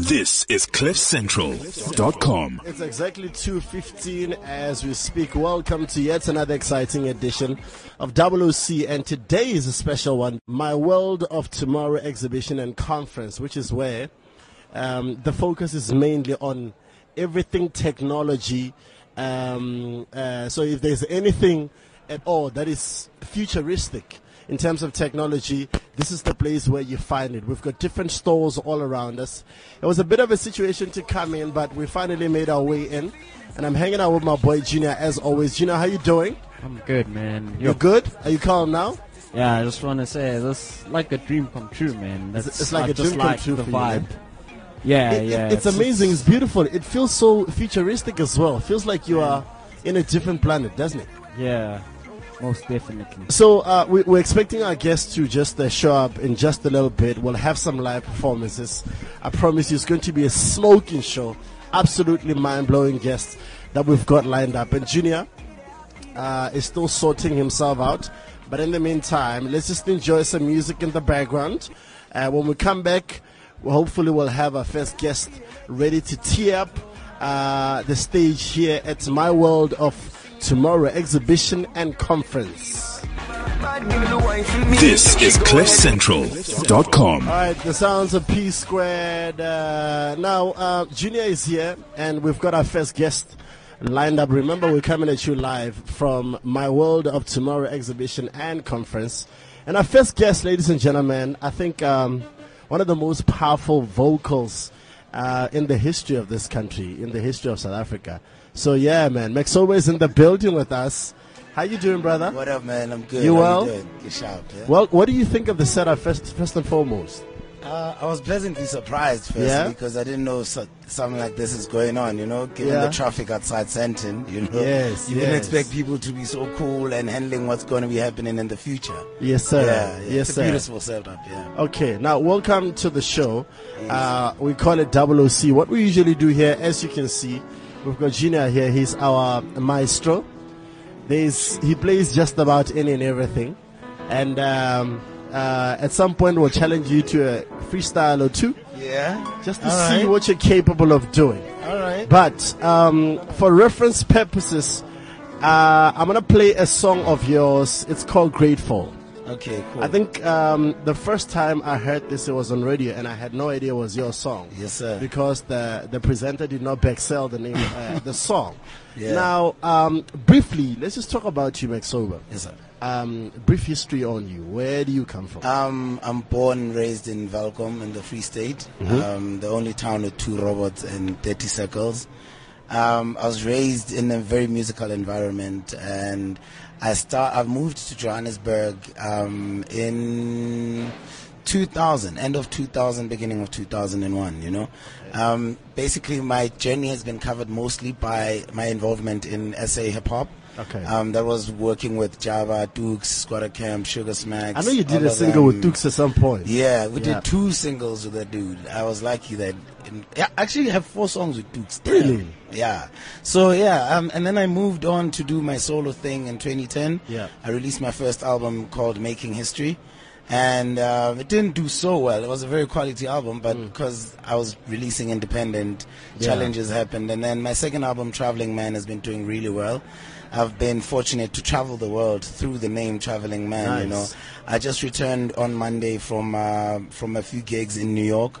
This is CliffCentral.com. It's exactly 2.15 as we speak. Welcome to yet another exciting edition of WC and today is a special one. My World of Tomorrow exhibition and conference, which is where um, the focus is mainly on everything technology. Um, uh, so if there's anything at all that is futuristic, in terms of technology, this is the place where you find it. We've got different stores all around us. It was a bit of a situation to come in, but we finally made our way in. And I'm hanging out with my boy Junior as always. Junior, how you doing? I'm good, man. You're good? Are you calm now? Yeah, I just want to say this like a dream come true, man. That's it's like I a dream come true the for you, vibe. man. Yeah, It- it- yeah. it's amazing. It's beautiful. It feels so futuristic as well. It feels like you are in a different planet, doesn't it? Yeah, most definitely. So uh, we, we're expecting our guests to just uh, show up in just a little bit. We'll have some live performances. I promise you, it's going to be a smoking show. Absolutely mind-blowing guests that we've got lined up. And Junior uh, is still sorting himself out. But in the meantime, let's just enjoy some music in the background. Uh, when we come back, well, hopefully we'll have our first guest ready to tee up uh, the stage here at My World of Tomorrow exhibition and conference. This is CliffCentral.com. All right, the sounds of P-Square. Uh, now, uh, Junior is here, and we've got our first guest lined up. Remember, we're coming at you live from My World of Tomorrow exhibition and conference. And our first guest, ladies and gentlemen, I think um, one of the most powerful vocals uh, in the history of this country, in the history of South Africa. So, yeah, man, Maxoba is in the building with us. How you doing, brother? What up, man? I'm good. You How well? doing? Good shout. Yeah? Well, what do you think of the setup first, first and foremost? Uh, I was pleasantly surprised, firstly, Yeah? because I didn't know so, something like this is going on. You know, given Yeah. the traffic outside Sandton, you know, Yes, you didn't expect people to be so cool and handling what's going to be happening in the future. Yes, sir. Yeah, yeah, Yes, it's sir. a beautiful setup. Yeah. Okay, now welcome to the show. Uh, we call it OOC. What we usually do here, as you can see, we've got Junior here. He's our maestro. There's, he plays just about any and everything. And um, uh, at some point, we'll challenge you to a freestyle or two Yeah. just to All see right. what you're capable of doing. All right. But um, for reference purposes, uh, I'm going to play a song of yours. It's called Grateful. Okay. Cool. I think um, the first time I heard this, it was on radio, and I had no idea it was your song. Yes, sir. Because the the presenter did not backsell the name, uh, the song. Yeah. Now, um, briefly, let's just talk about you, Maxoba. Yes, sir. Um, brief history on you. Where do you come from? Um, I'm born and raised in Welkom in the Free State, Mm-hmm. um, the only town with two robots and 30 circles. Um, I was raised in a very musical environment, and I start. I moved to Johannesburg um, in 2000, end of 2000, beginning of 2001. You know, um, basically my journey has been covered mostly by my involvement in SA hip hop. Okay. Um, that was working with Java, Dukes, Squatta Camp, Sugar Smacks. I know you did a single with. Dukes at some point. Yeah, we Yeah. did two singles with that dude. I was lucky that. In, yeah, actually, I have four songs with Dukes. Really? Yeah. So yeah, um, and then I moved on to do my solo thing in 2010. Yeah. I released my first album called Making History, and uh, it didn't do so well. It was a very quality album, but because I was releasing independent, Mm. Yeah. challenges happened. And then my second album, Traveling Man, has been doing really well. I've been fortunate to travel the world through the name Traveling Man. You know, I just returned on Monday from uh, from a few gigs in New York,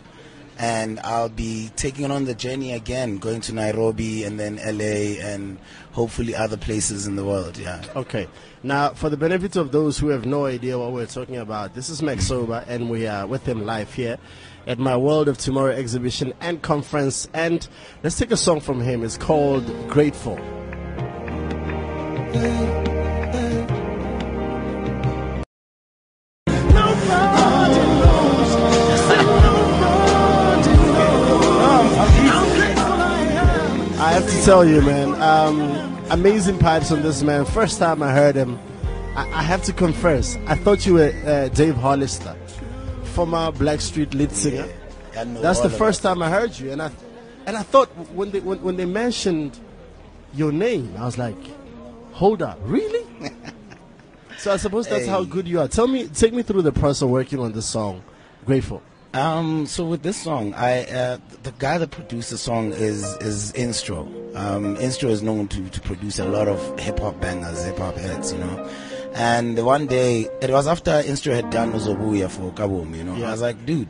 and I'll be taking on the journey again, going to Nairobi and then LA and hopefully other places in the world. Yeah. Okay. Now, for the benefit of those who have no idea what we're talking about, this is Maxoba, and we are with him live here at my World of Tomorrow exhibition and conference. And let's take a song from him. It's called Grateful. Have to tell you, man, um, amazing pipes on this man. First time I heard him, I, I have to confess, I thought you were uh, Dave Hollister, former Blackstreet lead singer. Know That's the first time I heard you, and I, and I thought when they when, when they mentioned your name, I was like, hold up, really? so I suppose that's how good you are. Tell me, take me through the process of working on this song, Grateful. Um, so with this song, I uh, the guy that produced the song is is Instro. Um, Instro is known to, to produce a lot of hip hop bangers, hip hop hits, you know. And one day, it was after Instro had done Uzobuya for Kaboom, you know. Yeah. I was like, dude,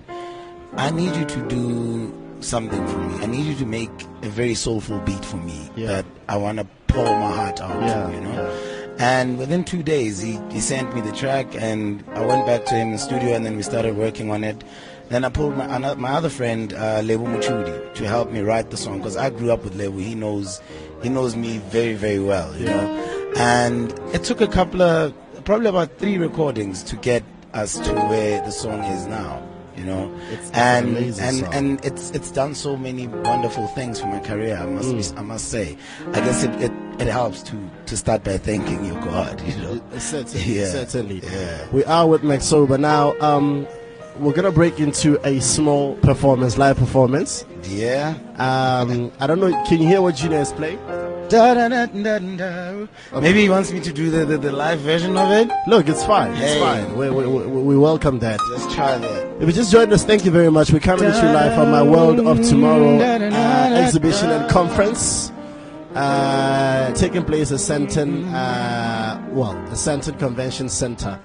I need you to do something for me. I need you to make a very soulful beat for me Yeah. that I want to pour my heart out Yeah, to, you know. And within two days, he, he sent me the track, and I went back to him in the studio, and then we started working on it. Then I pulled my my other friend, uh, Lebu Muchudi, to help me write the song because I grew up with Lebu. He knows he knows me very very well, you know. And it took a couple of probably about three recordings to get us to where the song is now, you know. It's and amazing and song. and it's it's done so many wonderful things for my career. I must Mm. I must say. I guess it, it, it helps to to start by thanking your God, you know. Certainly, Yeah, certainly. yeah. We are with Maxoba now. Um, we're gonna break into a small performance, live performance. Yeah. Um, I don't know. Can you hear what Junior is playing? Da, da, da, da, da. Maybe he wants me to do the, the, the live version of it. Look, it's fine. It's fine. We, we, we, we welcome that. Let's try that. If you just joined us, thank you very much. We're coming to you live from my World of Tomorrow uh, exhibition and conference. Uh, taking place at Sandton, uh, well, the Sandton Convention Center.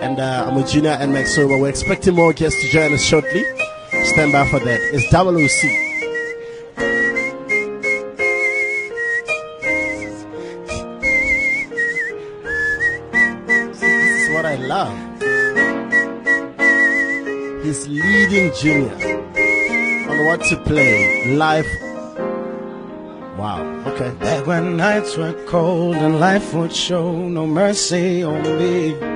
And uh, I'm with Junior and Maxoba. We're expecting more guests to join us shortly. Stand by for that. It's WC. This is what I love. He's leading Junior on what to play live. Wow. Okay. Back when nights were cold and life would show no mercy on me.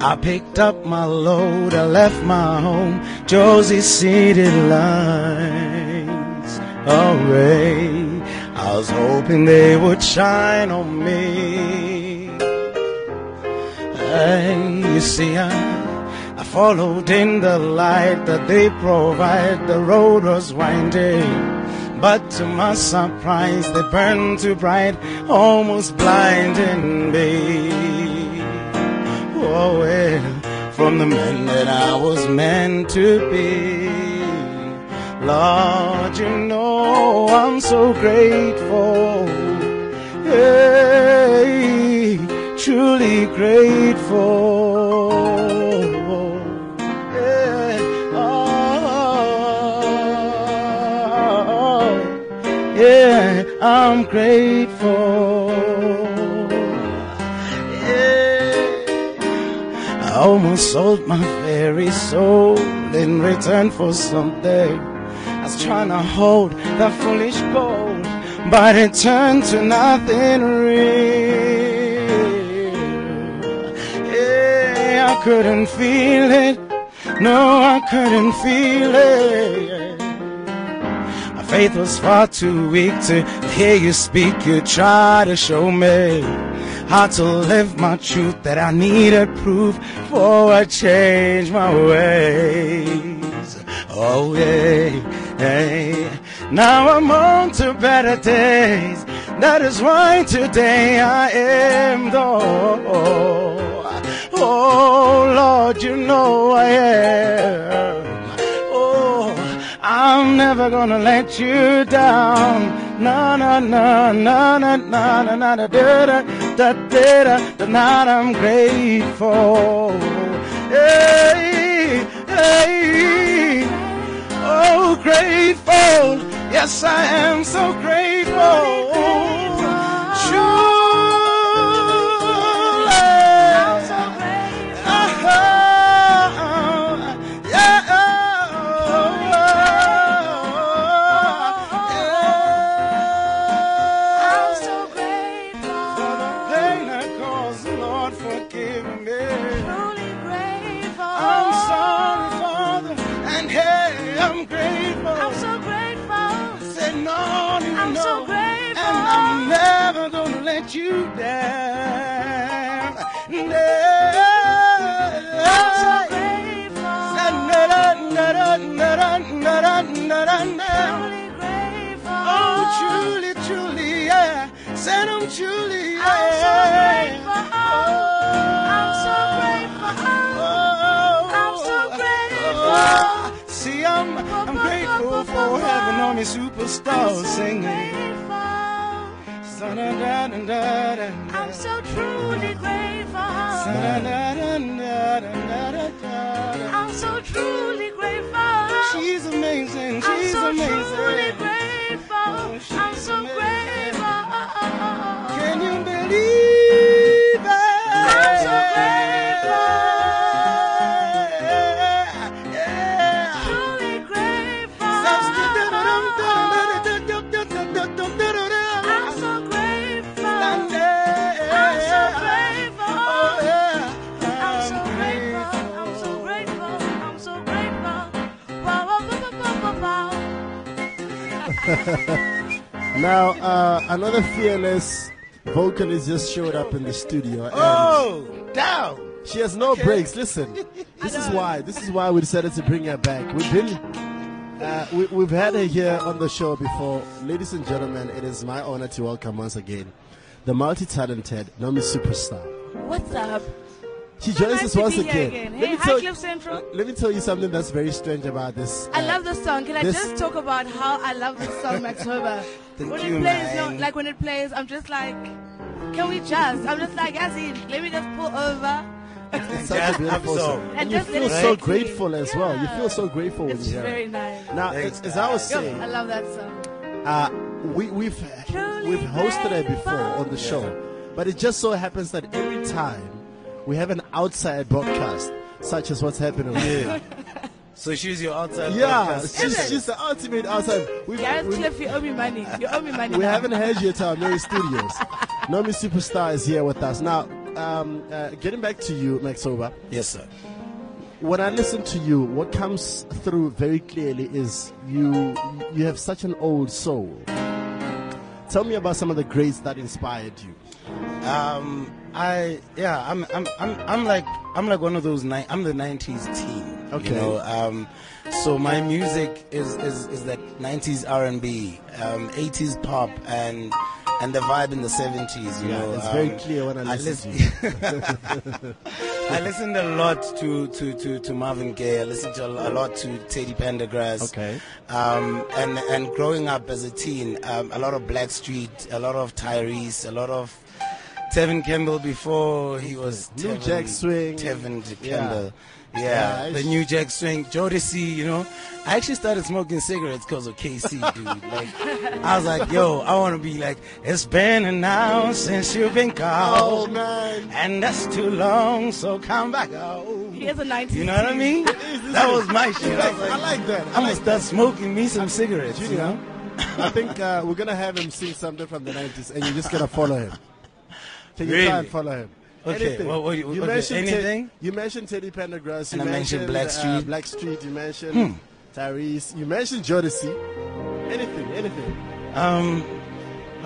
I picked up my load, I left my home, Josie City lights. Away, I was hoping they would shine on me. Hey, you see, I, I followed in the light that they provide. The road was winding. But to my surprise, they burned too bright, almost blinding me. Well, from the man that I was meant to be. Lord, you know I'm so grateful. Hey, truly grateful. Oh, yeah, I'm grateful. I almost sold my very soul in return for something. I was trying to hold that foolish gold, but it turned to nothing real. Yeah, I couldn't feel it. No, I couldn't feel it. My faith was far too weak to hear you speak. You try to show me how to live my truth that I needed proof for I changed my ways. Oh yeah, hey. Now I'm on to better days. That is why today I am though. Oh Lord, you know I am. Oh, I'm never gonna let you down. Na na na na na na na na da da da da da da I'm grateful. Hey, hey, oh grateful. Yes, I am so grateful. Vocalist just showed up in the studio. And Oh, down. She has no breaks. Listen, this is why. This is why we decided to bring her back. We've been, uh, we, we've had her here on the show before. Ladies and gentlemen, it is my honor to welcome once again the multi-talented Nomi superstar. What's up? She joins nice us to once be here again. again. Let me hi, tell- Cliff Central. Let me tell you something that's very strange about this. I uh, love this song. Can I just talk about how I love this song, Maxoba? Thank when you, it plays, no, like when it plays, I'm just like, can we just? I'm just like, Yazin, let me just pull over. It's such Just a beautiful song. And And you feel so hit me. grateful as well. You feel so grateful when you hear it. very nice. Now, Thanks, as, as I was saying, I love that song. Uh, we, we've we've hosted it before on the show, but it just so happens that every time we have an outside broadcast, such as what's happening. here, Yeah. So she's your outside. Yeah, she's, she's the ultimate outside. We've, Gareth we, Cliff, you owe me money. You owe me money. we now. haven't had you at our Mary Studios. Nomi Superstar is here with us now. Um, uh, getting back to you, Maxoba. Yes, sir. When I listen to you, what comes through very clearly is you you have such an old soul. Tell me about some of the greats that inspired you. Um, I yeah, I'm I'm I'm I'm like I'm like one of those ni- I'm the '90s teen. Okay. You know, um, so my music is is is that '90s R&B, um, '80s pop, and and the vibe in the '70s. You Yeah, know, it's very Um, clear when I listen to. I listened a lot to, to, to, to Marvin Gaye. I listened to a lot to Teddy Pendergrass. Okay. Um, and and growing up as a teen, um, a lot of Blackstreet, a lot of Tyrese, a lot of Tevin Campbell before he was New Tevin, Jack Swing. Tevin. Campbell. Yeah, Yeah, the New Jack Swing, Jodeci, you know. I actually started smoking cigarettes because of KC, dude. Like, I was like, yo, I want to be like, it's been an hour since you've been Oh called. man. And that's too long, so come back home. He has a 90s. You know what I mean? that was my shit. I was like, I like that. I I'm gonna start smoking me some cigarettes. You know? I think uh, we're gonna have him sing something from the 90s, and you're just gonna follow him. Can you try Really? and follow him? Okay, Anything. what- what you- you okay, mentioned anything? you mentioned Teddy Pendergrass. You And I mentioned Blackstreet. Uh, Blackstreet. You mentioned Hmm. Tyrese. You mentioned Jodeci. Anything, anything. Um.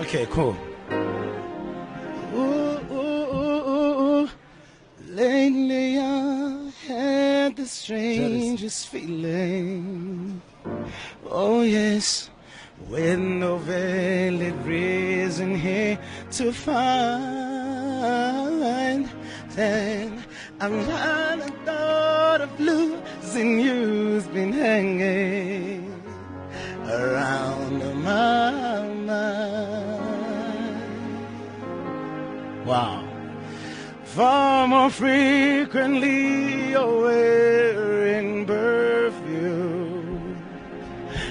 Okay. Cool. Ooh, ooh, ooh. Lately I had the strangest feeling. Oh yes, with no veiled reason here to find. Then I'm not the thought of losing you's been hanging around my mind. Wow. Far more frequently you're wearing perfume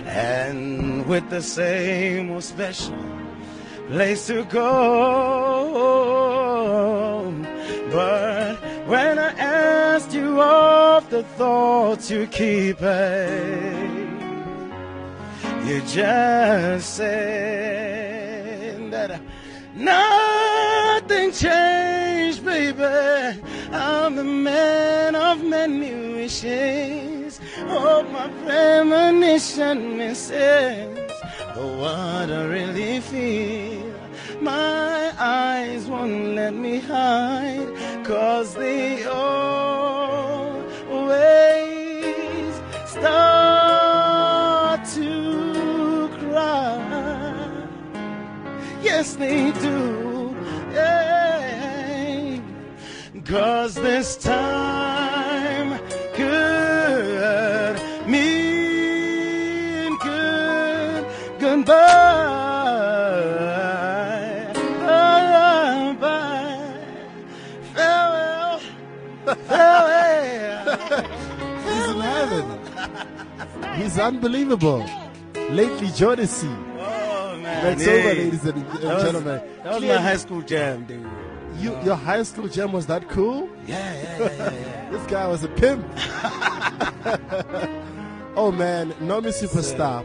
and with the same old special place to go. But when I asked you of the thoughts you keep, you just said that nothing changed, baby. I'm the man of many wishes. Oh, my premonition misses. But what I really feel, my eyes won't let me hide. Cause they always start They do. Yeah. Cause this time could mean good Goodbye. Bye. Bye. Farewell. Farewell. He's in heaven. He's unbelievable. Lately, Jodeci. Man. That's over, ladies and, and That was- uh, gentlemen. That was my high school jam, dude. you, your high school jam was that cool? Yeah, yeah, yeah, yeah. yeah. This guy was a pimp. oh man, Nomi Superstar.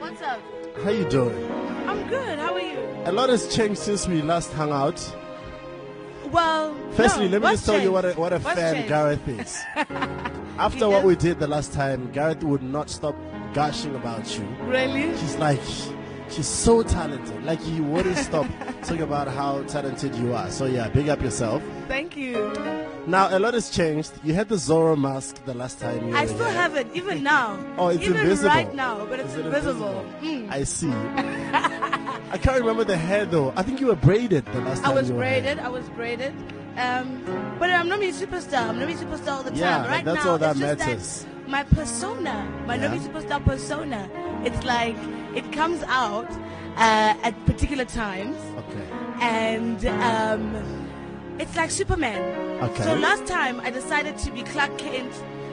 What's up? How you doing? I'm good. How are you? A lot has changed since we last hung out. Well, Firstly, no, let me just tell you what a, what a What's fan changed? Gareth is. After what we did the last time, Gareth would not stop gushing about you. Really? She's like, she's so talented. Like you wouldn't stop talking about how talented you are. So yeah, big up yourself. Thank you. Now a lot has changed. You had the Zorro mask the last time you I still here. have it, even now. Oh, it's even invisible. right now, but it's Is it invisible. Mm. I see. I can't remember the hair though. I think you were braided the last time. I was you were here. braided. I was braided. Um, but I'm not a superstar. I'm not a superstar all the time. Yeah, right that's now, all that it's just matters. That my persona, my Yeah. Superstar persona, it's like it comes out uh, at particular times, Okay. and um, it's like Superman. Okay. So last time I decided to be Clark Kent,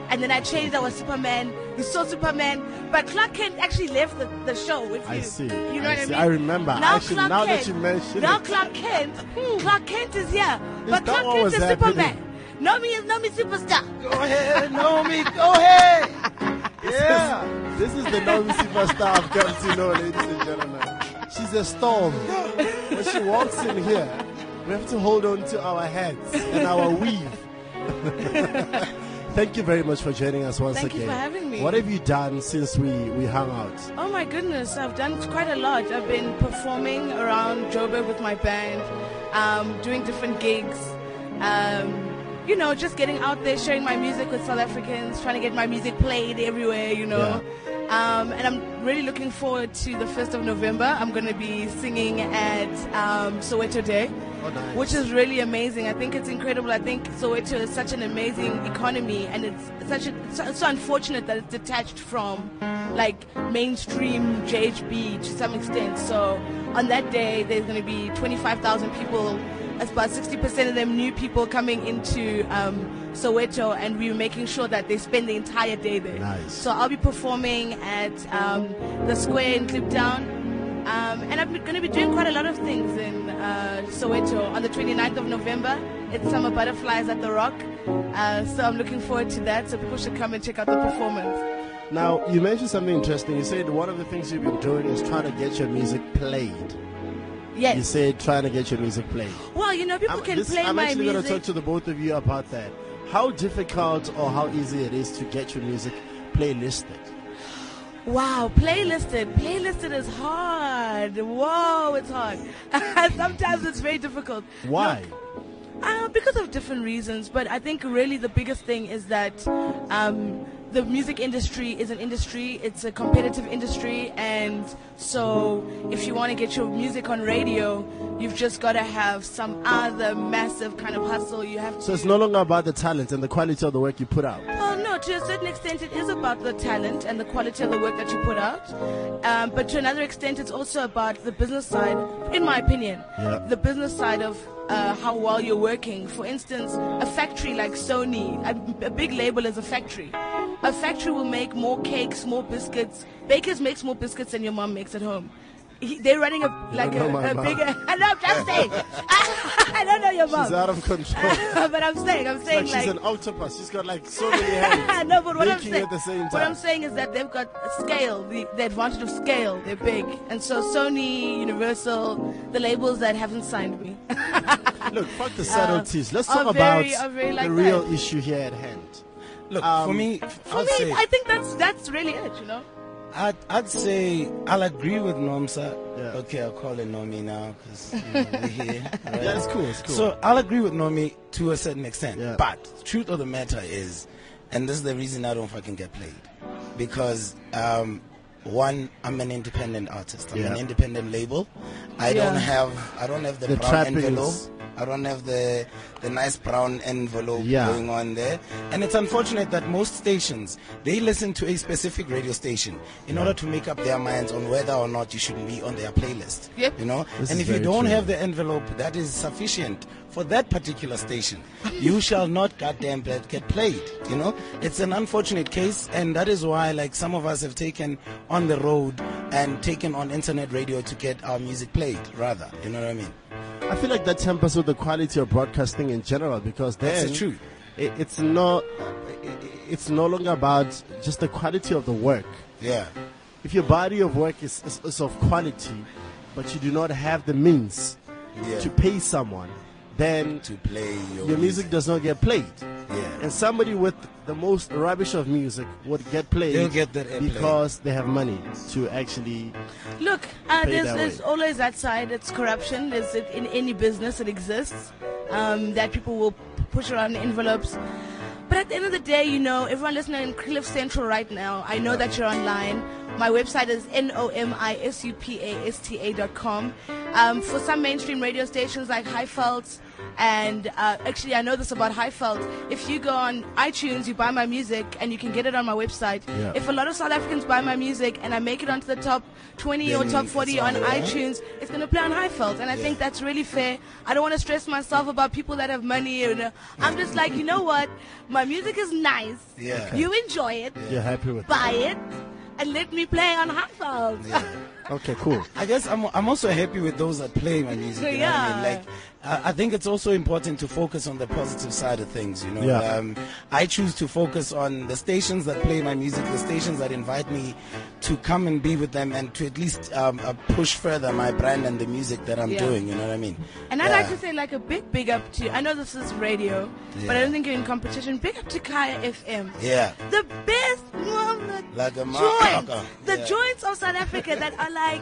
and then I changed. I was Superman. You saw Superman, but Clark Kent actually left the, the show with you. I see. You know I what I mean? I remember. Now Actually, Clark now that Kent, you mention now it. Clark Kent, Clark Kent is here, but Clark Kent is happening? Superman. Nomi is Nomi superstar. Go ahead, Naomi. Go ahead. Yeah. This is the Nomi superstar I've come to know, ladies and gentlemen. She's a storm. When she walks in here, we have to hold on to our heads and our weave. Thank you very much for joining us once Thank you again. for having me. What have you done since we, we hung out? Oh my goodness, I've done quite a lot. I've been performing around Joburg with my band, um, doing different gigs. Um, you know, just getting out there, sharing my music with South Africans, trying to get my music played everywhere, you know. Um, and I'm really looking forward to the 1st of November. I'm going to be singing at um, Soweto Day. Oh, nice. which is really amazing. I think it's incredible. I think Soweto is such an amazing economy, and it's such a, so- it's so unfortunate that it's detached from like mainstream JHB to some extent. So on that day, there's going to be 25,000 people. That's about 60% of them new people coming into um, Soweto, and we were making sure that they spend the entire day there. Nice. So I'll be performing at um, the square in Kliptown. Um, and I'm going to be doing quite a lot of things in uh, Soweto on the 29th of November. It's Summer Butterflies at the Rock. Uh, so I'm looking forward to that. So people should come and check out the performance. Now, you mentioned something interesting. You said one of the things you've been doing is trying to get your music played. You said trying to get your music played. Well, you know, people I'm, can this- play I'm my actually going to talk to the both of you about that. How difficult or how easy it is to get your music playlisted? Wow, playlisted. Playlisted is hard. Whoa, it's hard. Sometimes it's very difficult. Why? Uh, because of different reasons, but I think really the biggest thing is that um, the music industry is an industry, it's a competitive industry, and so if you want to get your music on radio, you've just got to have some other massive kind of hustle. You have to. So it's no longer about the talent and the quality of the work you put out. Well, no, to a certain extent, it is about the talent and the quality of the work that you put out. Um, but to another extent, it's also about the business side, in my opinion. Yeah. The business side of uh, how well you're working. For instance, a factory like Sony, a, a big label is a factory. A factory will make more cakes, more biscuits. Bakers makes more biscuits than your mom makes at home. He, they're running a like a, a bigger. I know, I'm just saying. I don't know your mom. She's out of control. but I'm saying, I'm saying like like, she's an octopus. She's got like so many hands. no, but what I'm saying, at the same what I'm saying is that they've got a scale, the, the advantage of scale. They're big, and so Sony, Universal, the labels that haven't signed me. Look, fuck the subtleties. Let's talk very- about very like the real that. issue here at hand. Look, Um, for me, For I'd me, say, I think that's that's really it. You know. I'd, I'd say I'll agree with Nomsa. Yeah. Okay, I'll call it Nomi now because you know, we're here. right? Yeah, it's cool. It's cool. So I'll agree with Nomi to a certain extent. Yeah. But truth of the matter is, and this is the reason I don't fucking get played, because um, one, I'm an independent artist. I'm Yeah. an independent label. I Yeah. don't have I don't have the, The brown trappings. envelope. I don't have the the nice brown envelope Yeah. going on there. And it's unfortunate that most stations they listen to a specific radio station in order to make up their minds on whether or not you should be on their playlist. Yep. You know? This and if you don't true. have the envelope that is sufficient for that particular station, you shall not goddamn get get played. You know? It's an unfortunate case and that is why like some of us have taken on the road and taken on internet radio to get our music played rather. You know what I mean? I feel like that tempers with the quality of broadcasting in general because That's then the truth. it- it's not it- it's no longer about just the quality of the work. Yeah. If your body of work is, is, is of quality, but you do not have the means Yeah. to pay someone, then to play your, your music does not get played. Yeah. And somebody with the most rubbish of music would get played They'll get that airplay. because they have money to actually. Look, uh, Pay there's, that there's way. always that side. It's corruption. There's it in any business. It exists. Um, that people will push around envelopes. But at the end of the day, you know, everyone listening in Cliff Central right now, I know that you're online. My website is n-o-m-i-s-u-p-a-s-t-a dot com. Um, for some mainstream radio stations like Highveld, and uh, actually I know this about Highveld. If you go on iTunes, you buy my music, and you can get it on my website. Yeah. If a lot of South Africans buy my music and I make it onto the top 20 or top 40 on on there. iTunes, it's going to play on Highveld. And I think that's really fair. I don't want to stress myself about people that have money. And, uh, I'm just like, you know what? My music is nice. Yeah. You enjoy it. Yeah. You're happy with it. Buy it. And let me play on Highveld. Okay, cool. I guess I'm, I'm also happy with those that play my music. You know what I mean? Yeah. Like, I I think it's also important to focus on the positive side of things. You know, Yeah. um, I choose to focus on the stations that play my music, the stations that invite me to come and be with them, and to at least um, uh, push further my brand and the music that I'm Yeah. doing. You know what I mean? And I'd Yeah. like to say like a big big up to I know this is radio, but I don't think you're in competition. Big up to Kaya FM. Yeah. The best woman Like a joints. The Yeah. joints of South Africa that are like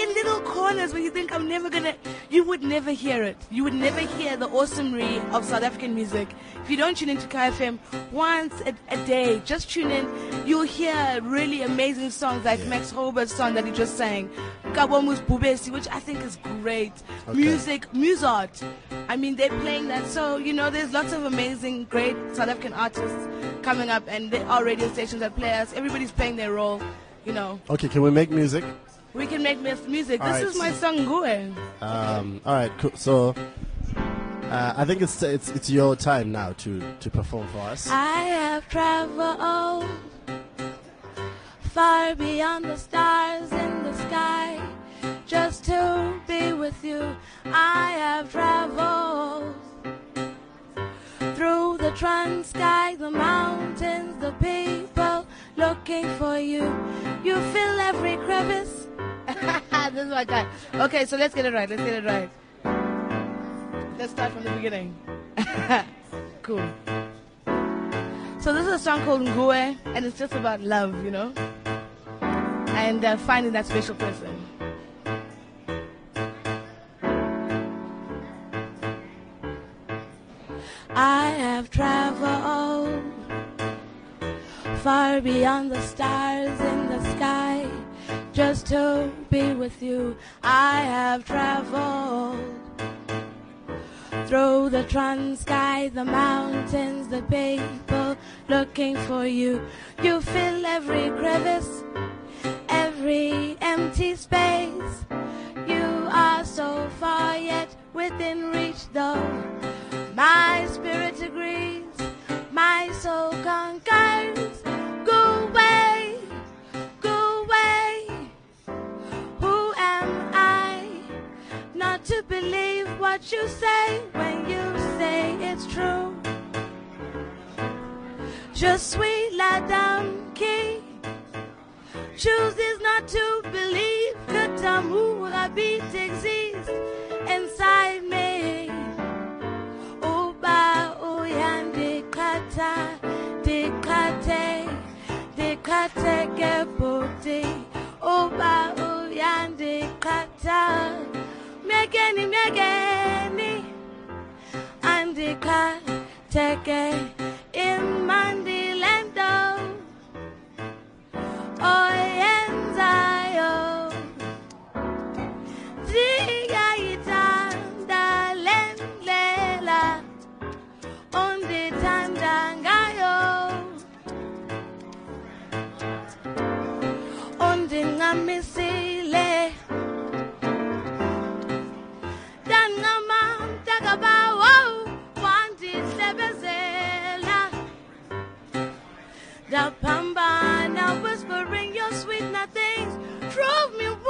in little corners where you think I'm never gonna you would never hear it. You would never hear the awesomery of South African music. If you don't tune into Kaya FM once a, a day, just tune in, you'll hear really amazing songs like Maxoba's song that he just sang. Kabomus Bubesi, which I think is great. Music, Musart. I mean, they're playing that. So, you know, there's lots of amazing, great South African artists coming up, and there are radio stations that play us. Everybody's playing their role. You know, Okay, can we make music? we can make this music. All this right. is my song, Gue. Um, all right, cool. So uh, I think it's it's it's your time now to to perform for us. I have traveled far beyond the stars in the sky just to be with you. I have traveled through the trans sky, the mountains, the people looking for you. You fill every crevice. this is my guy. Okay, so let's get it right. Let's get it right. Let's start from the beginning. cool. So this is a song called Ngue, and it's just about love, you know, and uh, finding that special person. I have traveled far beyond the stars in the sky just to be with you. I have traveled through the trans sky, the mountains, the people looking for you. You fill every crevice, every empty space. You are so far yet within reach, though. My spirit agrees, my soul conquers. Go away, go away. Who am I not to believe what you say when you say it's true? Je suis la dame qui chooses not to believe que ton amour habite existe inside me. Uba uyan dikata, dikate, dikate keputi. Uba uyan dikata, megeni megeni, andika teke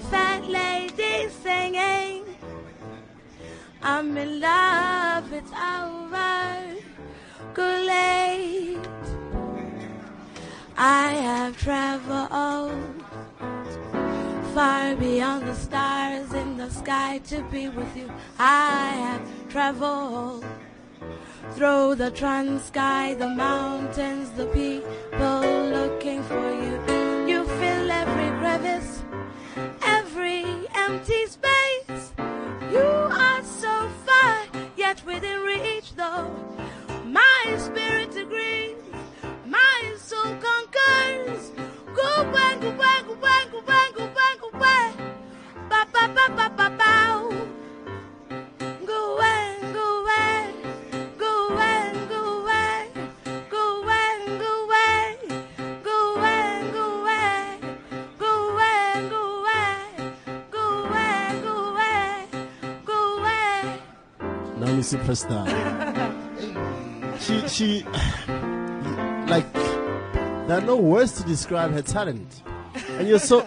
Fat lady singing. I'm in love, it's over. Good late. I have traveled far beyond the stars in the sky to be with you. I have traveled through the trans sky, the mountains, the people looking for you. You fill every crevice, every empty space. You are so far, yet within reach, though. My spirit agrees, my soul conquers. Go back, go back, go back, go back, go back, go back. Ba ba ba ba ba bow. Superstar. she, she, like, there are no words to describe her talent. And you're so,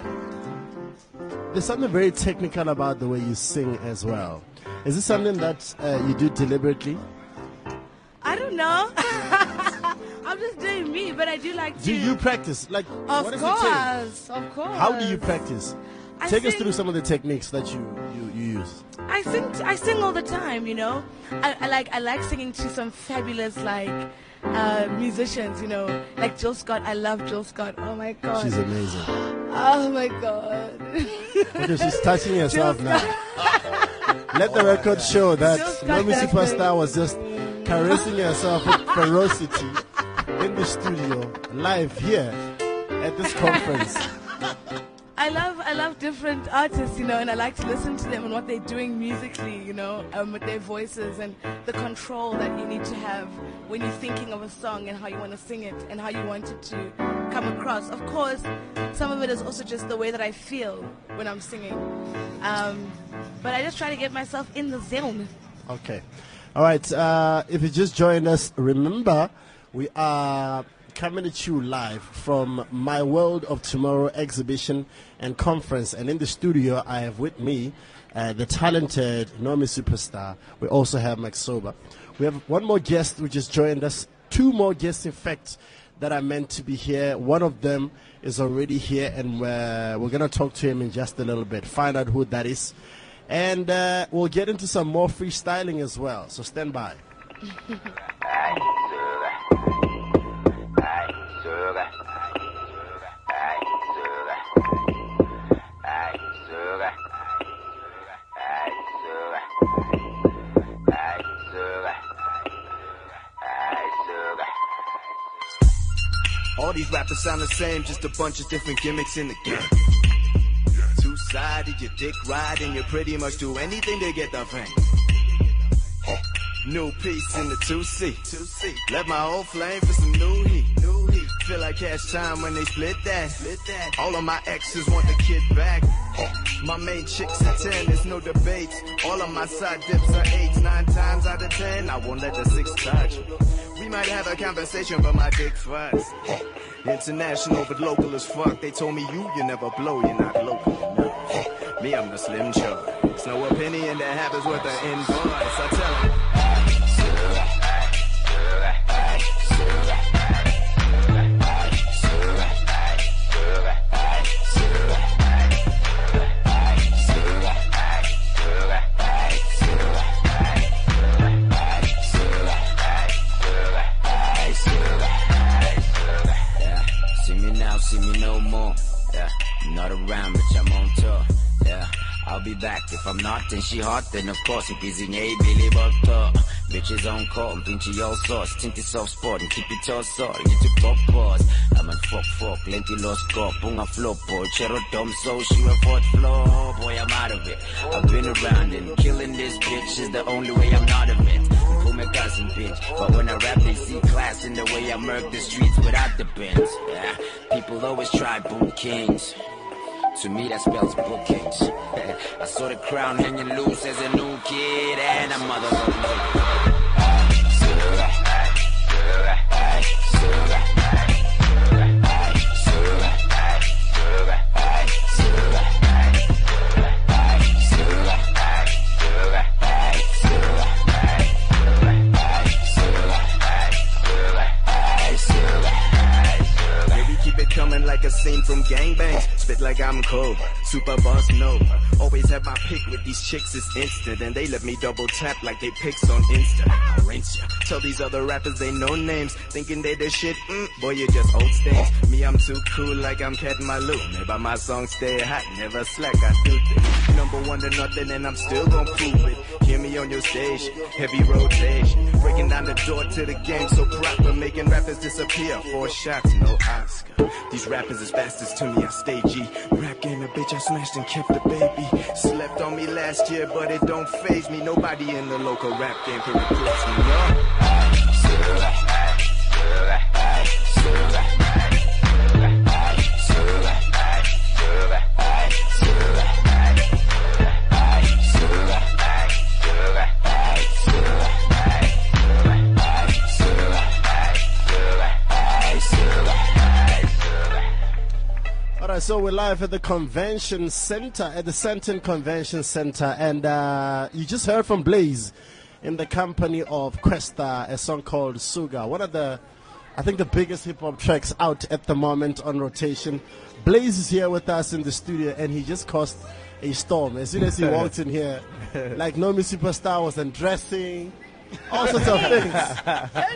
there's something very technical about the way you sing as well. Is this something that uh, you do deliberately? I don't know. I'm just doing me, but I do like to. Do you practice? Like, Of what does it take? course, of course. How do you practice? I Take us through some of the techniques that you use. I sing. I sing all the time. You know, I, I like. I like singing to some fabulous like uh, musicians. You know, like Jill Scott. I love Jill Scott. Oh my god. She's amazing. oh my god. Okay, she's touching herself Jill now. Let the record show that Scott Superstar was just caressing herself with ferocity in the studio, live here at this conference. I love I love different artists, you know, and I like to listen to them and what they're doing musically, you know, um, with their voices and the control that you need to have when you're thinking of a song and how you want to sing it and how you want it to come across. Of course, some of it is also just the way that I feel when I'm singing, um, but I just try to get myself in the zone. Okay. All right. Uh, if you just joined us, remember we are coming at you live from My World of Tomorrow exhibition and conference. And in the studio, I have with me uh, the talented Naomi Superstar. We also have Maxoba. We have one more guest who just joined us. Two more guests, in fact, that are meant to be here. One of them is already here, and uh, we're going to talk to him in just a little bit, find out who that is. And uh, we'll get into some more freestyling as well. So stand by. All these rappers sound the same, just a bunch of different gimmicks in the game. Two sided, your dick riding, you pretty much do anything to get the fame. New piece in the two seat. Left my old flame for some new heat. New heat. Feel like cash time when they split that. Split that. All of my exes want the kid back. My main chicks are ten, there's no debate. All of my side dips are eight, nine times out of ten. I won't let the six touch. We might have a conversation, but my dick first. International, but local as fuck. They told me you, you never blow, you're not local enough. Me, I'm the slim chug. It's no opinion that happens with an invoice. I tell 'em. See me see me no more. Yeah, not around, bitch, I'm on tour. Yeah, I'll be back. If I'm not, then she hot, then of course, in a Billy Butter. Bitches on call, pinche all sauce, tinty soft spot, and keep it all salt, get your pop pause. I'm a fuck fuck, plenty lost cop, bunga flop, boy, chero dumb so she a fourth floor, boy, I'm out of it. I've been around and killing this bitch is the only way I'm out of it. In the way I murk the streets without the bends. Yeah, people always try boot kings. To me that spells bookings. I saw the crown hanging loose as a new kid and a motherfucker. From gangbangs. Spit like I'm cold. Super boss no. Always have my pick with these chicks, it's instant. And they let me double tap like they pics on Insta. Ya. Tell these other rappers they know names. Thinking they the shit. Mm, boy, you just old stains. Me, I'm too cool like I'm Cat Malou. Maybe my song stay hot, never slack. I do this. Number one to nothing, and I'm still gonna prove it. Hear me on your stage, heavy rotation. Breaking down the door to the game so proper. Making rappers disappear. Four shots, no Oscar. These rappers is bastards to me, I stay G. Rap game, a bitch, I smashed and kept the baby. Slept on me last year, but it don't phase me. Nobody in the local rap game can replace me, so we're live at the convention center, at the Sandton Convention Center, and uh, you just heard from Blayze in the company of Kwesta, a song called Suga, one of the, I think, the biggest hip hop tracks out at the moment on rotation. Blayze is here with us in the studio, and he just caused a storm. As soon as he walked in here, like Nomi Superstar was undressing, all sorts of things.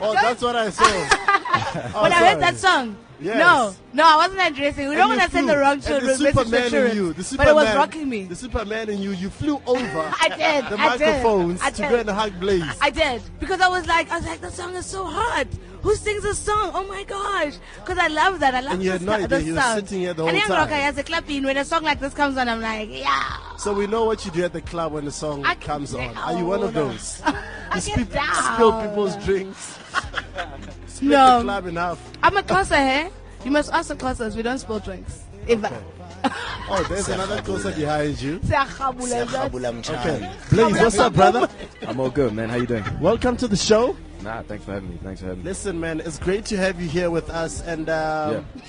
Oh, that's what I saw. Oh, when I sorry. heard that song. Yes. No, no, I wasn't addressing. We And don't want to send the wrong And children. the Superman in you, the but it was rocking me. The Superman in you, you flew over I did. the I did. microphones I to did. go and hug Blaze. I did because I was like, I was like, the song is so hot. Who sings this song? Oh my gosh! Because I love that. I love And you had no idea he was sitting here the whole time. and whole then Rocker time. has a clapping when a song like this comes on. I'm like, yeah. So we know what you do at the club when the song I comes on. Are you one of those? I You get speak, down. spill people's drinks. Split No. the club enough. I'm a closer, eh? You must ask the closers. We don't spill drinks. Ever. Oh, there's another closer behind you. Siyakhabula, Okay. mchana. Blayze, what's up, brother? I'm all good, man. How you doing? Welcome to the show. Nah, thanks for having me. Thanks for having me. Listen, man, it's great to have you here with us. And um, Yeah.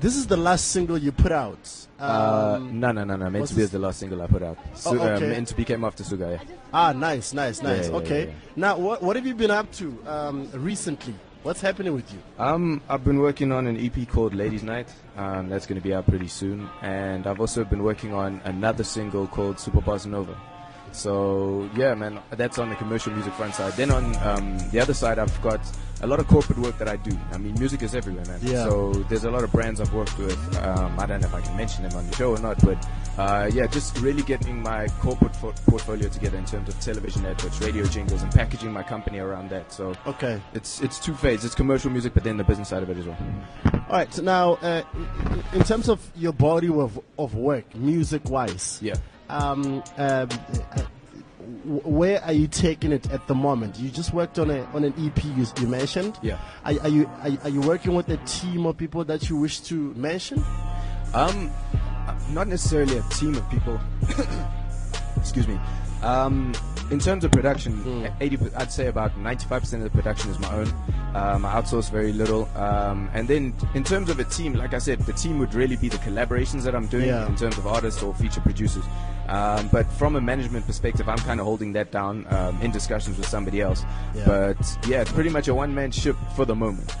This is the last single you put out. Uh, Um, no, no, no, no. Meant to be is the last single I put out. Su- Oh, okay. uh, meant to be came after Suga. Yeah. Ah, nice, nice, nice. Yeah, yeah, okay. Now, what what have you been up to um, recently? What's happening with you? Um, I've been working on an EP called Ladies Night. Um, that's going to be out pretty soon, and I've also been working on another single called Super Bossa Nova. So yeah, man, that's on the commercial music front side. Then on um, the other side, I've got a lot of corporate work that I do. I mean, music is everywhere, man. Yeah. So there's a lot of brands I've worked with. Um, I don't know if I can mention them on the show or not, but uh, yeah, just really getting my corporate fo- portfolio together in terms of television adverts, radio jingles, and packaging my company around that. So Okay. it's it's two phase. It's commercial music, but then the business side of it as well. All right. So now, uh, in terms of your body of of work, music wise, Yeah. um, um, uh, where are you taking it at the moment? You just worked on a on an EP you, you mentioned. Yeah. Are, are you are, you- are you working with a team of people that you wish to mention? Um, not necessarily a team of people. Excuse me. Um, in terms of production, 80, I'd say about 95% of the production is my own. Um, I outsource very little. Um, and then in terms of a team, like I said, the team would really be the collaborations that I'm doing Yeah. in terms of artists or feature producers. Um, but from a management perspective, I'm kind of holding that down um, in discussions with somebody else. Yeah. But yeah, it's pretty much a one man ship for the moment.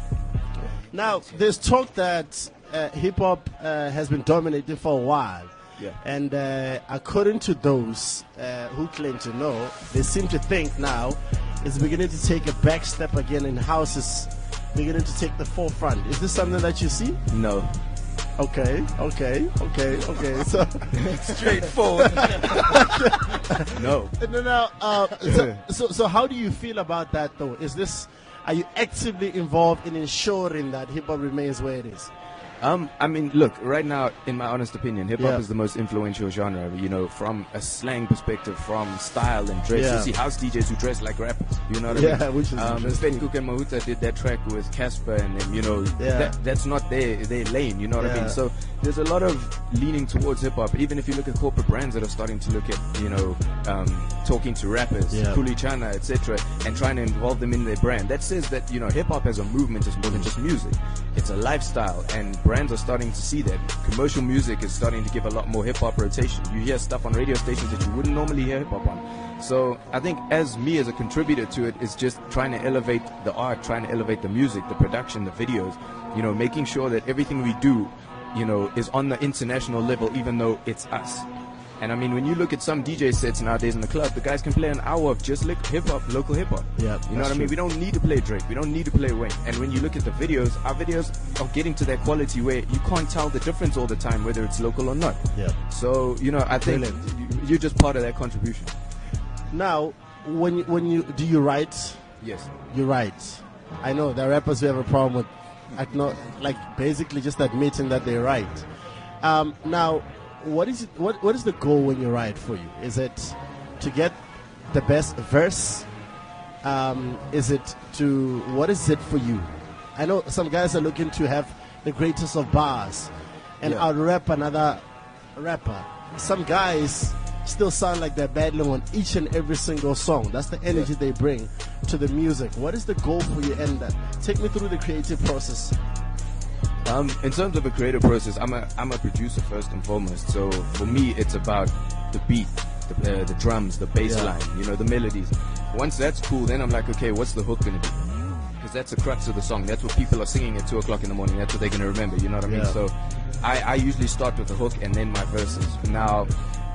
Now, there's talk that uh, hip hop uh, has been dominating for a while. Yeah. And uh, according to those uh, who claim to know, they seem to think now it's beginning to take a back step again in houses beginning to take the forefront. Is this something that you see? No. Okay, okay, okay, okay. So, Straightforward. no. no, no. Uh, so, so, so, how do you feel about that, though? Is this are you actively involved in ensuring that hip hop remains where it is? Um, I mean, look, right now, in my honest opinion, hip hop Yeah. is the most influential genre. You know, from a slang perspective, from style and dress. Yeah. You see house DJs who dress like rappers. You know what Yeah, I mean? which is um. Fed Cook and Mahuta did that track with Cassper, and then you know Yeah. that, that's not their their lane. You know what I mean? So there's a lot of leaning towards hip hop. Even if you look at corporate brands that are starting to look at you know um, talking to rappers, Yeah. Kuli Chana, etc., and trying to involve them in their brand. That says that you know hip hop as a movement is more than just music. It's a lifestyle, and brands are starting to see that. Commercial music is starting to give a lot more hip hop rotation. You hear stuff on radio stations that you wouldn't normally hear hip hop on. So I think as me as a contributor to it is just trying to elevate the art, trying to elevate the music, the production, the videos, you know, making sure that everything we do, you know, is on the international level, even though it's us. And I mean, when you look at some DJ sets nowadays in the club, the guys can play an hour of just like hip hop, local hip hop. Yeah, you know what I mean. We don't need to play Drake. We don't need to play Wayne. And when you look at the videos, our videos are getting to that quality where you can't tell the difference all the time, whether it's local or not. Yeah. So you know, I think Brilliant. you- you're just part of that contribution. Now, when you, when you do you write? Yes. You write. I know there are rappers who have a problem with, acknow- like basically just admitting that they write. Um, now, what is it? What what is the goal when you write for you? Is it to get the best verse? Um, is it to what is it for you? I know some guys are looking to have the greatest of bars and Yeah. out rap another rapper. Some guys still sound like they're battling on each and every single song. That's the energy they bring to the music. What is the goal for you? And uh, take me through the creative process. Um, in terms of a creative process, I'm a I'm a producer first and foremost. So for me, it's about the beat, the, uh, the drums, the bass Yeah. line, you know, the melodies. Once that's cool, then I'm like, okay, what's the hook gonna be? Because that's the crux of the song. That's what people are singing at two o'clock in the morning. That's what they're gonna remember. You know what I mean? Yeah. So I, I usually start with the hook and then my verses. Now,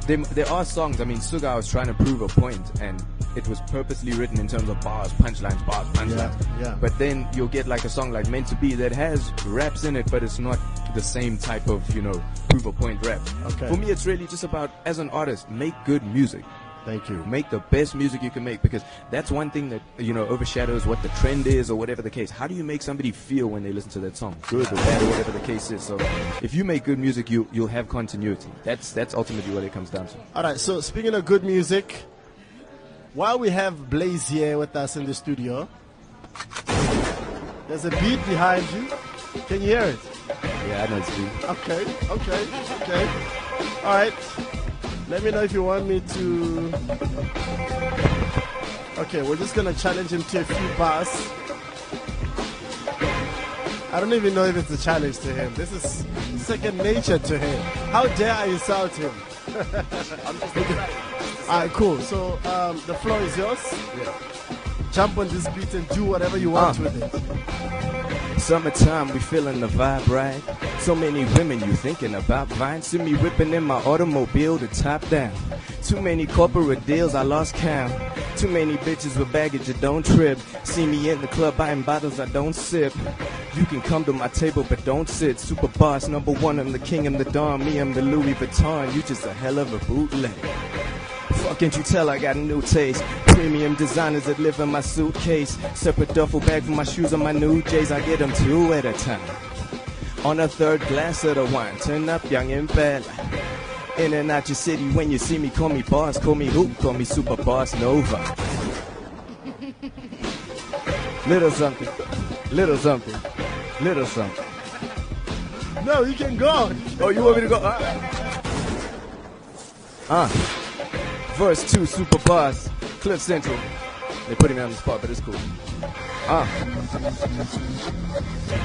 there, there are songs. I mean, Suga was trying to prove a point, and it was purposely written in terms of bars, punchlines, bars, punchlines. Yeah, yeah. But then you'll get like a song like Meant to Be that has raps in it, but it's not the same type of, you know, prove a point rap. Okay. For me, it's really just about, as an artist, make good music. Thank you. Make the best music you can make because that's one thing that, you know, overshadows what the trend is or whatever the case. How do you make somebody feel when they listen to that song? Good or bad or whatever the case is. So if you make good music, you, you'll have continuity. That's, that's ultimately what it comes down to. All right. So speaking of good music, while we have Blayze here with us in the studio, there's a beat behind you. Can you hear it? Yeah, I know it's true. Okay, okay, okay. All right. Let me know if you want me to. Okay, we're just gonna challenge him to a few bars. I don't even know if it's a challenge to him. This is second nature to him. How dare I insult him? I'm just All right, cool. So um, the floor is yours. Jump on this beat and do whatever you want Ah. with it. Summertime, we feeling the vibe, right? So many women you thinking about Vine. See me whipping in my automobile, the top down. Too many corporate deals, I lost count. Too many bitches with baggage that don't trip. See me in the club buying bottles I don't sip. You can come to my table, but don't sit. Super boss, number one, I'm the king, I'm the dawn. Me, I'm the Louis Vuitton. You just a hell of a bootleg. Can't you tell I got a new taste? Premium designers that live in my suitcase. Separate duffel bag for my shoes and my new J's. I get them two at a time. On a third glass of the wine, turn up young and bad. In and out your city, when you see me, call me boss, call me who? Call me Super Boss Nova. little something, little something, little something. No, you can go. Oh, you want me to go? Uh. uh. Verse 2, Super Boss, CliffCentral. They put him on the spot, but it's cool. Uh.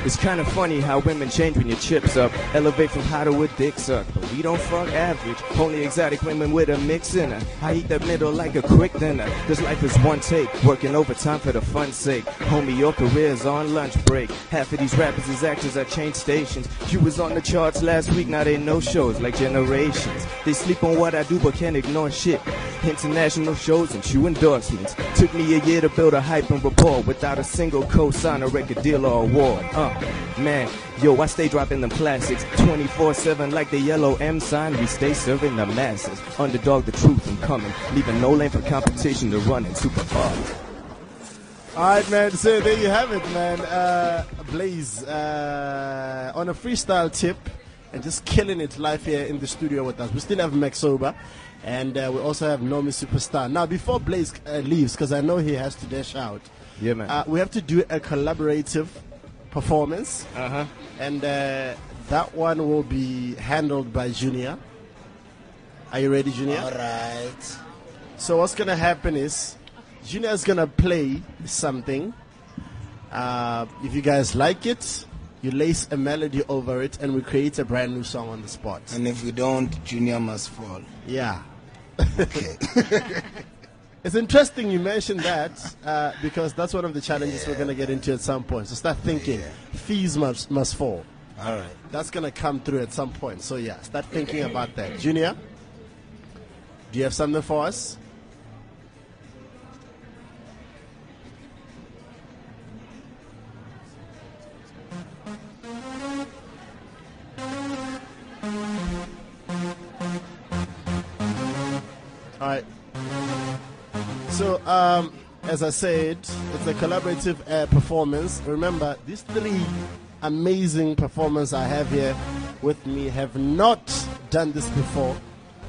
It's kind of funny how women change when your chips up. Elevate from how to dick suck. But we don't fuck average. Only exotic women with a mix in her. I eat the middle like a quick dinner. This life is one take. Working overtime for the fun's sake. Homie, your career's on lunch break. Half of these rappers is actors that change stations. You was on the charts last week, now they no shows like generations. They sleep on what I do but can't ignore shit. International shows and shoe endorsements. Took me a year to build a hype and rapport without a single co-sign, a record deal or award. Uh, man, yo, I stay dropping them classics 24-7 like the yellow M sign. We stay serving the masses. Underdog the truth and coming, leaving no lane for competition to run in super far. All right, man. So there you have it, man. Uh, Blayze uh, on a freestyle tip and just killing it live here in the studio with us. We still have Maxoba and uh, we also have Nomi Superstar. Now, before Blayze uh, leaves, because I know he has to dash out, Yeah, man. uh, we have to do a collaborative performance, Uh-huh. and uh, that one will be handled by Junior. Are you ready, Junior? All right. So what's gonna happen is Junior's gonna play something. Uh, if you guys like it, you lace a melody over it, and we create a brand new song on the spot. And if we don't, Junior must fall. Yeah. Okay. It's interesting you mentioned that uh, because that's one of the challenges we're going to get into at some point. So start thinking fees must, must fall. All right. That's going to come through at some point. So, yeah, start thinking about that. Junior, do you have something for us? All right. So, um, as I said, it's a collaborative uh, performance. Remember, these three amazing performers I have here with me have not done this before.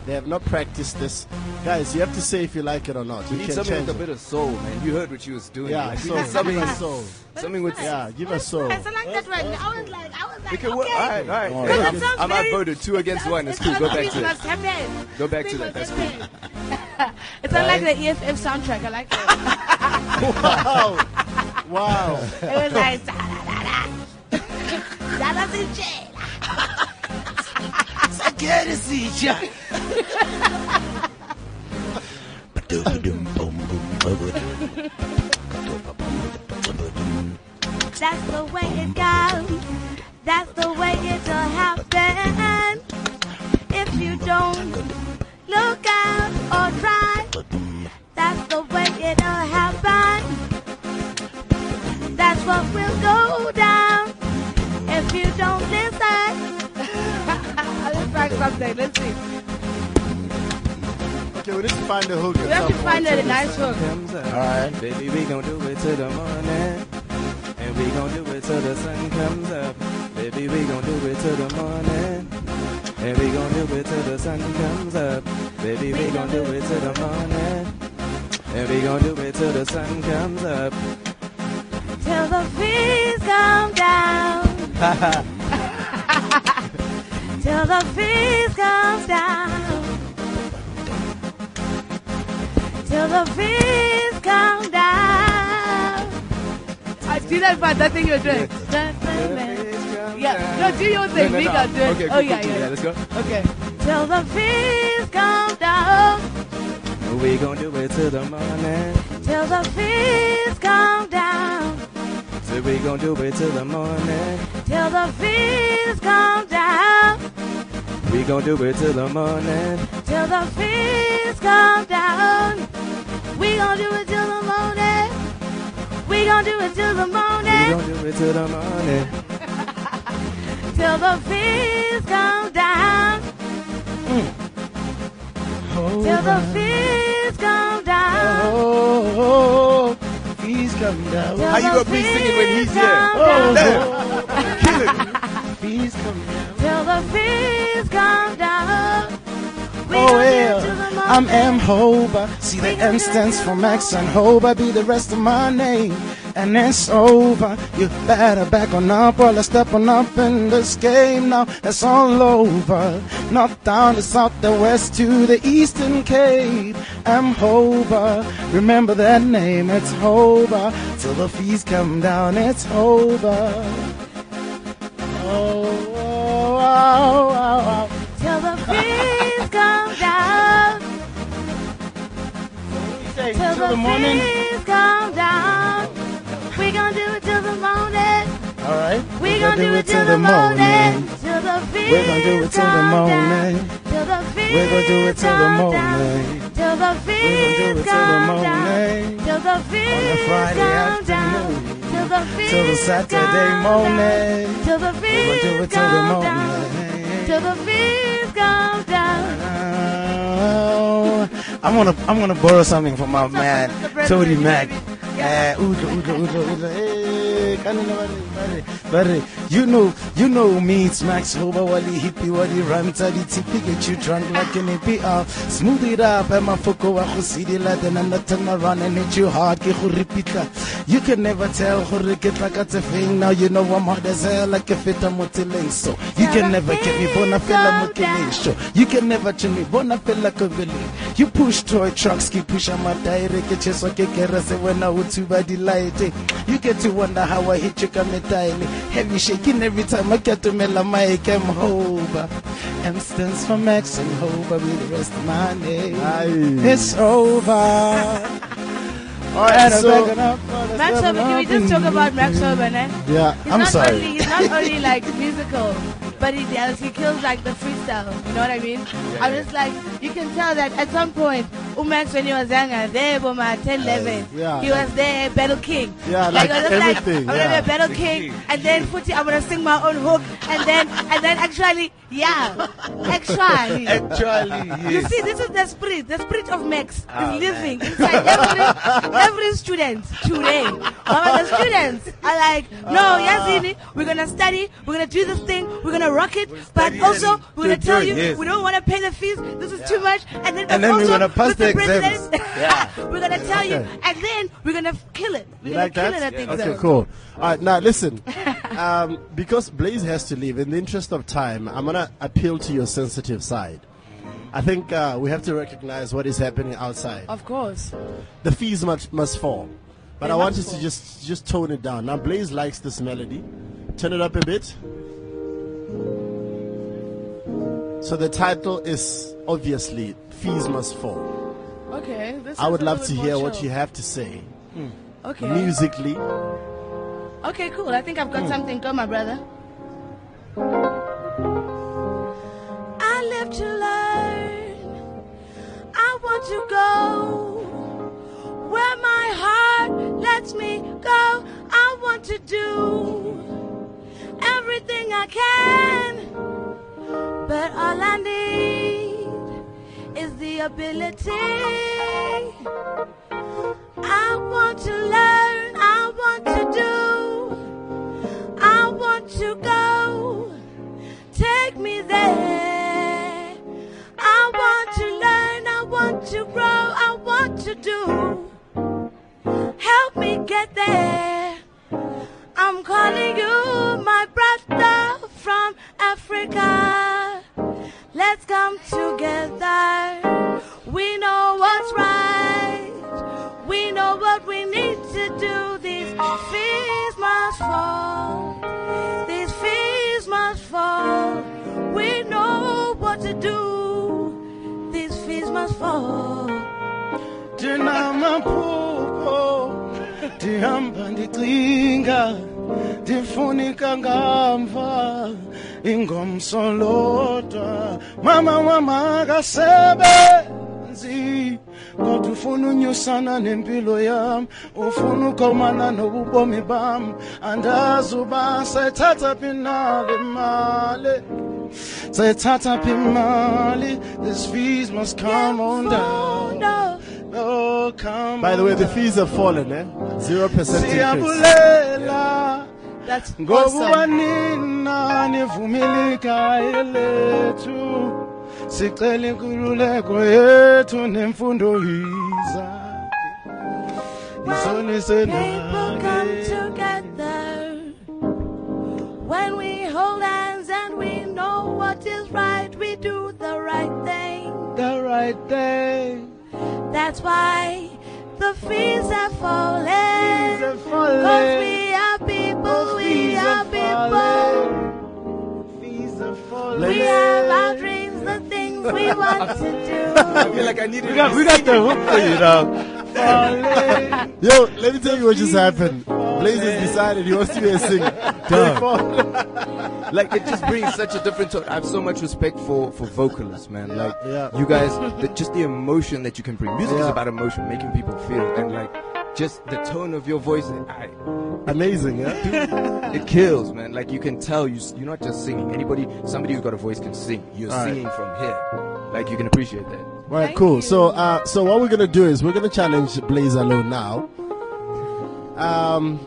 They have not practiced this. Guys, you have to say if you like it or not. We You need can something change with a bit of soul, man. You heard what she was doing. Yeah, Like, soul. need something, Give us soul. something with. Yeah, give us soul. I like that one. I was like, I was like, We can okay. work. All right, all right. All Hey, right. I'm, That sounds I'm very- outvoted. Two against one. It's cool. Go back to must that. happen. Go back to Things that. must That's cool. happen. it's unlike the EFF soundtrack. I like it. Wow. wow. It was like, Sakere sija. That's the way it goes. That's the way it'll happen. If you don't look out or try, that's the way it'll happen. That's what will go down Let's something. Let's see. Okay, we need to find a hook. We have to find a nice hook. All right. Baby, we gon' do it till the morning. And we gon' do it till the sun comes up. Baby, we gon' do it till the morning. And we gon' do it till the sun comes up. Baby, we gon' do it till the morning. And we gon' do it till the sun comes up. Till the fees come down. Till the fees come down. Till the fees come down. I do that part, that thing you're doing. Yeah, no, do your thing. No, no, no. got do it. Okay, oh, cool, yeah, cool, cool. yeah. Let's go. Okay. Till the fees come down. We gon' do it till the morning. Till the fees come down. So we gon' do it till the morning. Till the fees come down. We gon' do it till the morning. till the fees come down. We gon' do it till the morning. We gon' do it till the morning. We gon' do it till the morning. Mm. Till the fees come down. Till the fees come down. Oh, come down. Till How you gonna be singing when he's here? Oh. Fees come down. Till the fees come down. We Oh gon' do it till the well. I'm M Hoba. See the M stands for Max and Hoba be the rest of my name. And it's over. You better back on up while I step on up in this game now. It's all over. North down to south, the west to the eastern cape. I'm Hoba. Remember that name, it's Hoba. Till the fees come down, it's Hoba. Oh, oh, oh, oh, oh. Till the fees come down. Till the morning. fees come down. We gon' do it till the morning. All right. We gon' do it till the morning. Till the fees We're gonna do it till the morning. Till the fees We're gonna do it till the morning. Till the We're fees gonna do it till the come down. Till the Friday come down. Till the fees Till the Saturday morning. Till the We're do it till the come down. Till the fees come down. Uh, I'm gonna I'm gonna borrow something from my man Tony Mac. Uh. You know, you know me, it's Max Hoba, wali hippie, wali ranta, di tipi, get you drunk like an APR. Smooth it up, and my foko wa khusidi la, then not turn around and hit you hard, ke go repeat. You can never tell, gore ke tla ka tse feng, now you know I'm hard as hell, like a mo tseleng, so you can never get me, bona fela mo keleng, so you can never chill me, bona fela ko. You push toy trucks, keep push my tire, ke cheswa ke kerese when I would to by the light. You get to wonder how I hit you come tiny. Heavy shaking every time I get to mela mic, I'm Hoba. M stands for Max and Hoba be the rest of my name. Aye. It's over. All right, so backing up Maxoba, can we just talk about Maxoba, eh? yeah, He's I'm not sorry. Only, he's not only like musical, but he does. He kills like the freestyle. You know what I mean? I'm just like you can tell that at some point, Umax when he was younger, there, Boma 10, 11, yeah, he like- was there, Battle King. Yeah, like I was just everything, Like, I'm gonna be a Battle King, and then Footy, I'm gonna sing my own hook, and then and then actually, yeah, actually. Actually, You see, this is the spirit. The spirit of Max is living inside every every student today. Mama, the students are like, no, Yazini, we're gonna study, we're gonna do this thing, we're gonna rock it, but also we're gonna tell you yes. we don't want to pay the fees. This is too much, and then, And then we're gonna pass Mr. the President, exams. we're gonna tell you, and then we're gonna kill it. We're gonna like kill that? it at the Okay, cool. All right, now listen. um, because Blayze has to leave, in the interest of time, I'm gonna appeal to your sensitive side. I think uh, we have to recognize what is happening outside. Of course. The fees must must fall, but They I want you to just just tone it down. Now, Blayze likes this melody. Turn it up a bit. So the title is obviously "Fees Must Fall." Okay. This I would love to hear more what you have to say hmm. Okay. musically. Okay, cool. I think I've got hmm. something. Go, my brother. I live to learn. I want to go where my heart lets me go. I want to do everything I can, but all I need is the ability. I want to learn, I want to do, I want to go. Take me there. I want to learn, I want to grow, I want to do. Help me get there. I'm calling you, my brother from Africa. Let's come together. We know what's right. We know what we need to do. These fees must fall. These fees must fall. We know what to do. These fees must fall. ndinamaphupho ndihamba ndicinga ndifunika ngamva ingomso lodwa. Mama mama kasebenzi kodwa ufuna unyusana nempilo yam ufuna ukomana nobubomi bam andazi uba sayithatha phi na le mali sayithatha phi imali? These fees must come on down. Oh, come By the way, the fees have fallen, eh? Zero percent increase. That's awesome. sicela inkululeko yethu nemfundo yiza izolise People come together when we hold hands and we know what is right. We do the right thing. the right thing That's why the fees are falling. Are falling. Cause we are people, we are are people. falling. Are. We have our dreams, the things we want to do. I feel like I need We got, we got the hook for you now. Yo, let me tell you what just happened. Blayze has decided he wants to be a singer. like it just brings such a different tone. I have so much respect for for vocalists, man. Like yeah. you guys, the, just the emotion that you can bring. Music is about emotion, making people feel, and like just the tone of your voice. I, Amazing, yeah? it kills, man. Like you can tell you you're not just singing. Anybody, somebody who's got a voice can sing. You're All right. singing from here. Like you can appreciate that. Right, Thank cool. you. So, uh, so what we're gonna do is we're gonna challenge Blayze alone now. Um,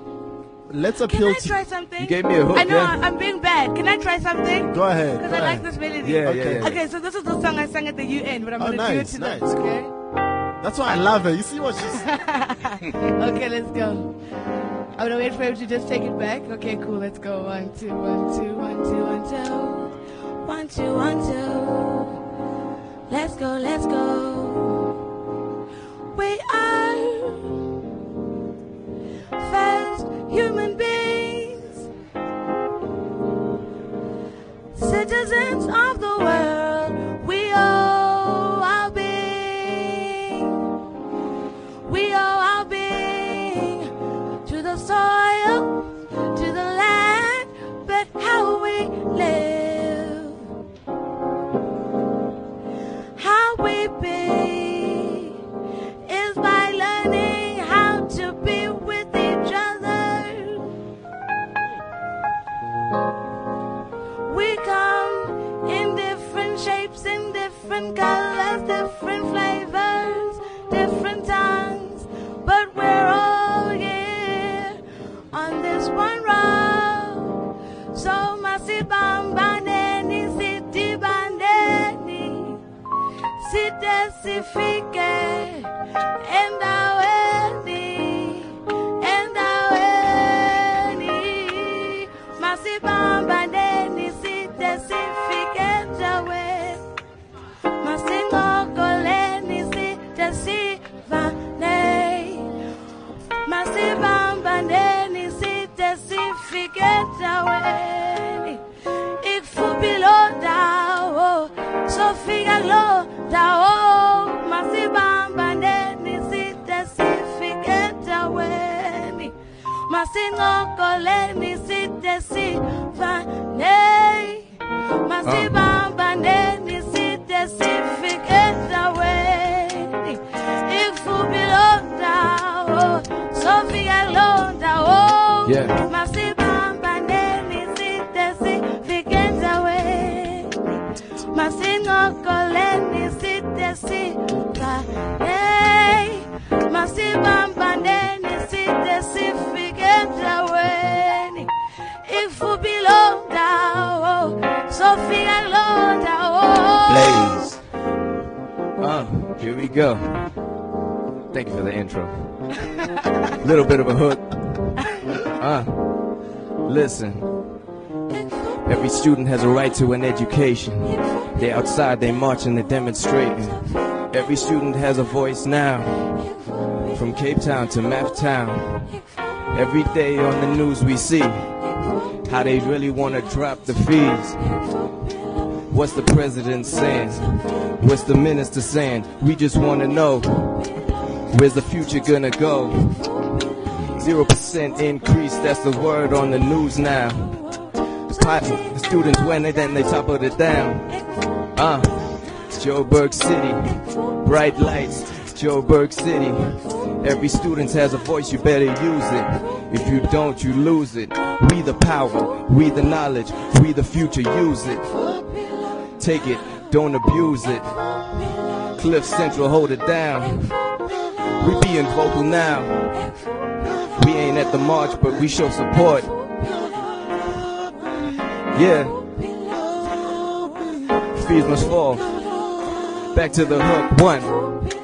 let's appeal Can appeal I to. try something? You gave me a hook, I know yeah. I'm being bad. Can I try something? Go ahead. Because go I like this melody. Yeah, Okay. yeah, yeah. Okay, so this is the song I sang at the UN, but I'm Oh, gonna do it nice, to nice, them. Okay. That's why I love her. You see what she's. Okay, let's go. I'm gonna wait for him to just take it back. Okay, cool. Let's go. One, two, one, two, one, two, one, two, one, two, one, two. Let's go. Let's go. We are first human beings, citizens of the world. Different colors, different flavors, different tongues, but we're all here on this one road. So masibambaneni sitibandeni side to an education. They outside, they marching, they demonstrating. Every student has a voice now. From Cape Town to Map Town. Every day on the news we see how they really want to drop the fees. What's the president saying? What's the minister saying? We just want to know where's the future gonna go? Zero percent increase, that's the word on the news now. Pot, students win it, then they toppled it down. Uh, Joburg City, bright lights, Joburg City. Every student has a voice, you better use it. If you don't, you lose it. We the power, we the knowledge, we the future, use it. Take it, don't abuse it. CliffCentral, hold it down. We being vocal now. We ain't at the march, but we show support. Yeah. Fees must fall. Back to the hook. One.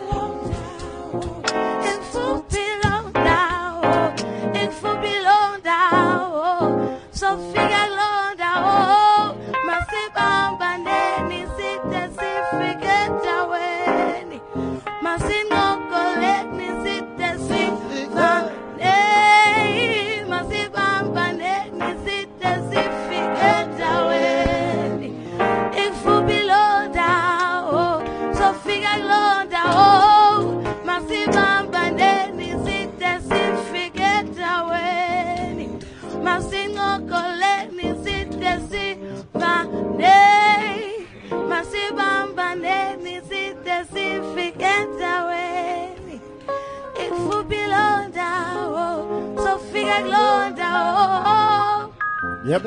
Yep.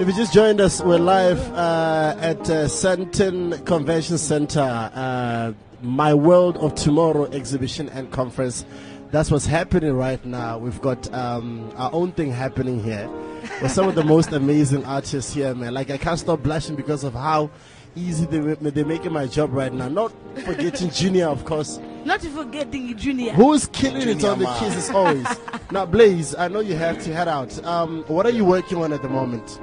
If you just joined us, we're live uh, at uh, Convention Center, uh, My World of Tomorrow exhibition and conference. That's what's happening right now. We've got um, our own thing happening here with some of the most amazing artists here, man. Like, I can't stop blushing because of how easy they, they're making my job right now. Not forgetting Junior, of course. Not even forgetting Junior. Who's killing it Junior on the man. keys as always. now, Blayze, I know you have to head out. Um, what are you working on at the moment?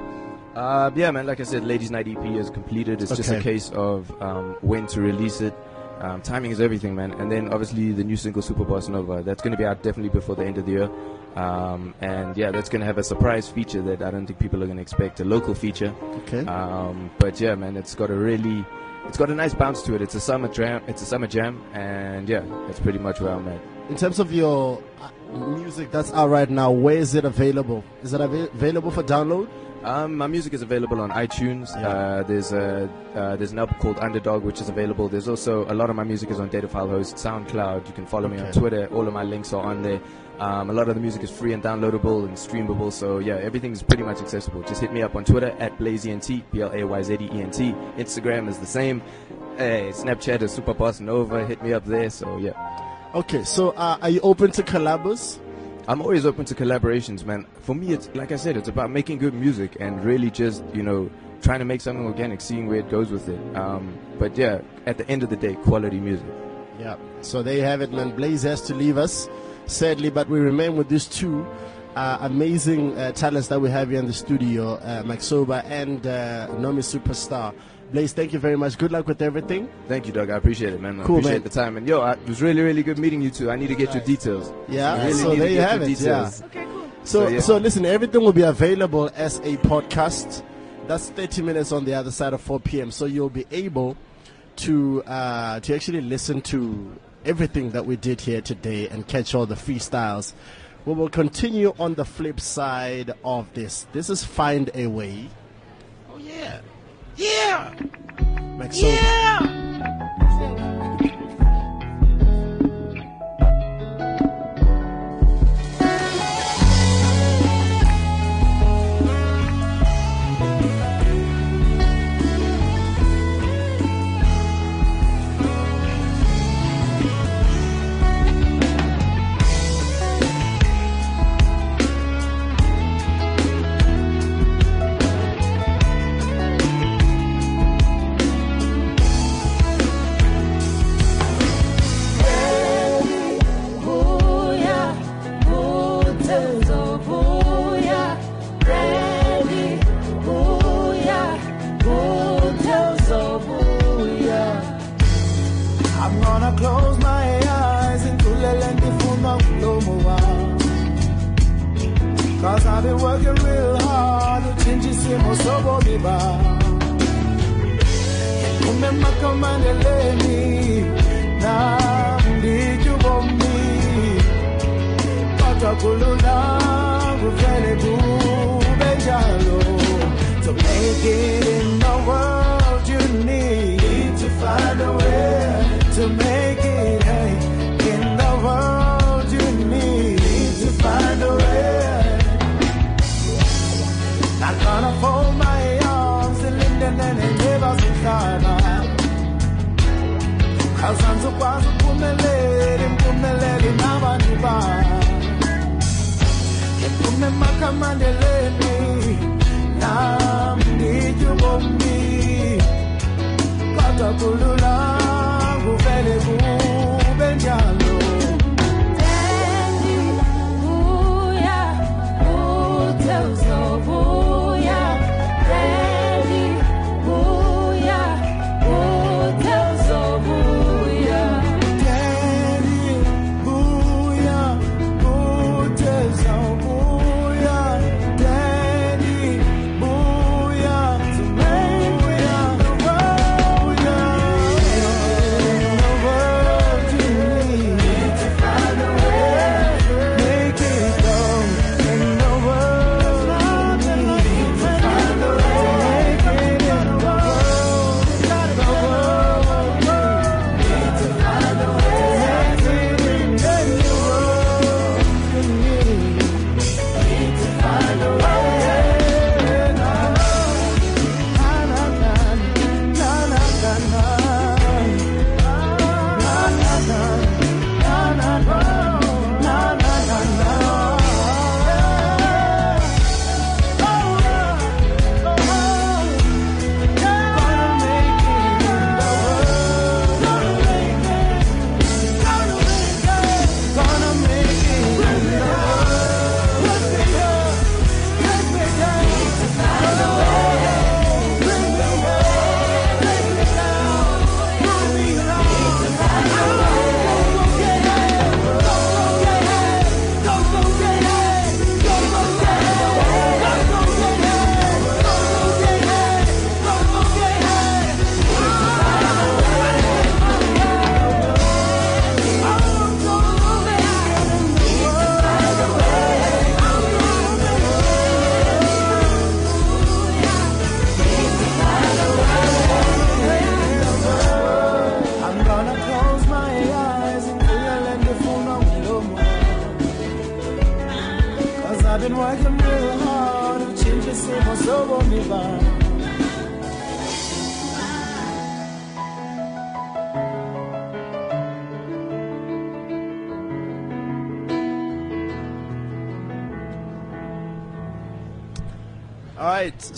Uh, yeah, man. Like I said, Ladies Night EP is completed. It's just a case of um, when to release it. Um, timing is everything, man. And then obviously the new single Super Boss Nova. That's going to be out definitely before the end of the year. Um, and yeah, that's going to have a surprise feature that I don't think people are going to expect. A local feature. Okay. Um, but yeah, man, it's got a really, it's got a nice bounce to it. It's a summer jam. It's a summer jam, and yeah, that's pretty much where I'm at. In terms of your uh, music that's out right now, where is it available? Is it ava- available for download? Um, my music is available on iTunes. Yeah. Uh, there's a uh, there's an app called Underdog which is available. There's also a lot of my music is on Data File Host, SoundCloud. You can follow me on Twitter. All of my links are on there. Um, a lot of the music is free and downloadable and streamable. So yeah, everything's pretty much accessible. Just hit me up on Twitter at BlayzeENT, B L A Y Z E N T. Instagram is the same. Hey, Snapchat is Super Boss Nova. Hit me up there. So yeah, Okay, so uh, are you open to collabos? I'm always open to collaborations, man. For me, it's like I said, it's about making good music and really just you know trying to make something organic, seeing where it goes with it. Um, but yeah, at the end of the day, quality music. Yeah. So there you have it, man. Blayze has to leave us, sadly, but we remain with these two uh, amazing uh, talents that we have here in the studio, uh, Maxoba and uh, Nomi Superstar. Blayze, thank you very much. Good luck with everything. Thank you, Doug. I appreciate it, man. I Cool, appreciate man. the time. And yo, I, it was really, really good meeting you two. I need to get your details. Yeah, I really so there you have it, Details. Okay, cool. So, So, yeah. so listen, everything will be available as a podcast. That's 30 minutes on the other side of 4 p.m. So you'll be able to uh, to actually listen to everything that we did here today and catch all the freestyles. We will continue on the flip side of this. This is Find a Way. Oh yeah, yeah, Maxo, yeah.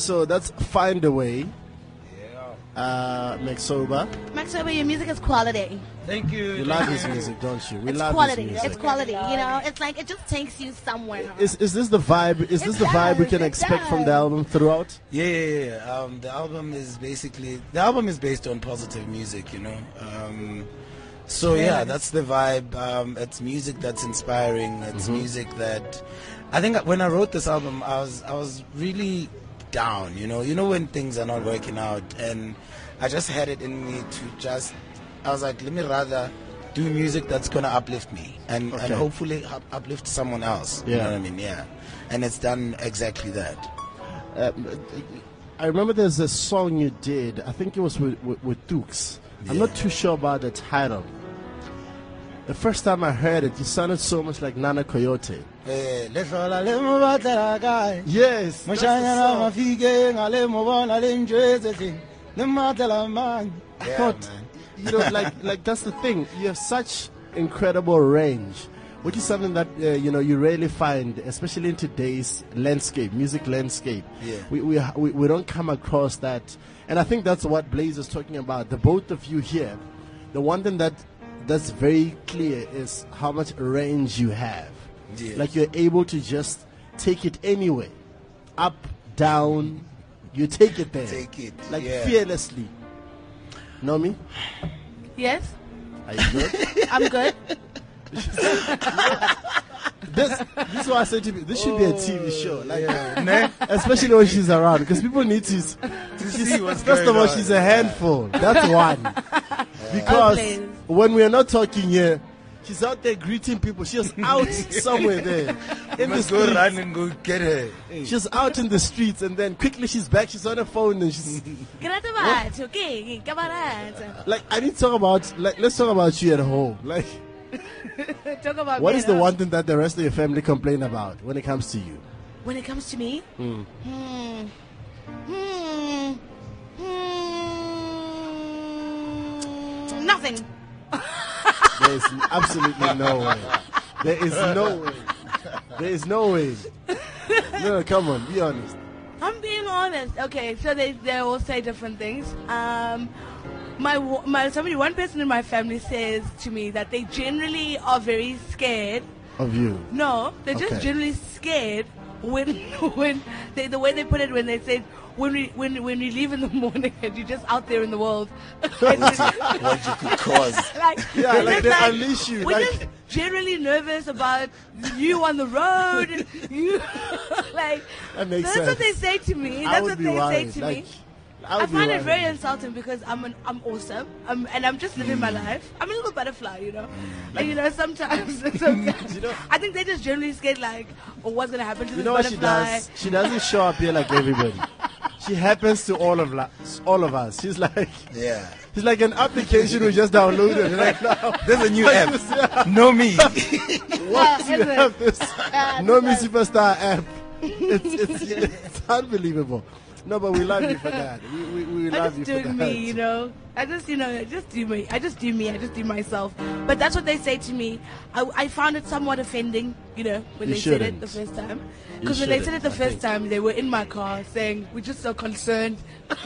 So that's Find a Way. Yeah. Uh, Maxoba. Max Weber, your music is quality. Thank you. You love his music, don't you? We It's love quality. his music. It's quality. You know, it's like it just takes you somewhere. Is is this the vibe? Is this the vibe we can it expect from the album throughout? Yeah, yeah, yeah. Um, the album is basically the album is based on positive music, you know. Um, so yeah, that's the vibe. Um, it's music that's inspiring. It's music that I think when I wrote this album, I was I was really down. You know, you know when things are not working out, and I just had it in me to just. I was like, let me rather do music that's gonna uplift me and Okay. and hopefully up- uplift someone else. You Yeah. know what I mean? Yeah, and it's done exactly that. Um, I remember there's a song you did. I think it was with with, with Dukes. I'm not too sure about the title. The first time I heard it, you sounded so much like Nana Coyote. Eh, le hlola le mo batlela kae Yes, moshanyana song. mafike ngale mo bona le njwetse le mmatlela mang I thought, you know, like like that's the thing. You have such incredible range, which is something that uh, you know you rarely find, especially in today's landscape, music landscape. Yeah. We, we we we don't come across that, and I think that's what Blayze is talking about. The both of you here, the one thing that that's very clear is how much range you have. Yeah. Like you're able to just take it anywhere, up, down. You take it there. Take it, like yeah. fearlessly. Know me? Yes, Are you good? I'm good. this, this is why I said to you, this should be a oh, TV show. Like, Ne? especially when she's around, because people need to, s- she's- see what's First of all, on. she's a handful. That's one. Because please. when we are not talking here, she's out there greeting people. She's out somewhere there in the must go streets. run and go get her She's out in the streets, and then quickly she's back. She's on her phone, and she's Grazie batho, okay, camarada. like, "I need to talk about. Like, let's talk about you at home. Like, Talk about what me, is the one thing that the rest of your family complain about when it comes to you? When it comes to me, Hmm. hmm, hmm, hmm, nothing. There is absolutely no way. There is no way. There is no way. No, come on, be honest. I'm being honest. Okay, so they they all say different things. Um, my my somebody one person in my family says to me that they generally are very scared. Of you. No, they're just generally scared when when they the way they put it when they say when we when when we leave in the morning and you're just out there in the world. what you could cause like, Yeah, we're like they unleash you, We're like- just generally nervous about you on the road. and You like That makes that's what they say to me. I That's what they worried. say to like, me. I, I would be find it very insulting because I'm an, I'm awesome um, and I'm just living my Mm. life. I'm a little butterfly, you know. And you know sometimes, sometimes you know, I think they're just generally scared like, oh, what's gonna happen to You this know what she butterfly? does? She doesn't show up here like everybody. She happens to all of la- all of us. She's like, yeah she's like an application we just downloaded. You're like, no, there's a new app no Yeah. know me Once you have this Ah, Nomi Superstar app, it's, it's, it's unbelievable. No, but we love you for that. We, we, we love you for that. I just do me, you know. I just, you know, I just do me. I just do me. I just do myself. But that's what they say to me. I, I found it somewhat offending, you know, when You they said it the first time. Because when they said it the I first think. time, they were in my car saying, "We're just so concerned."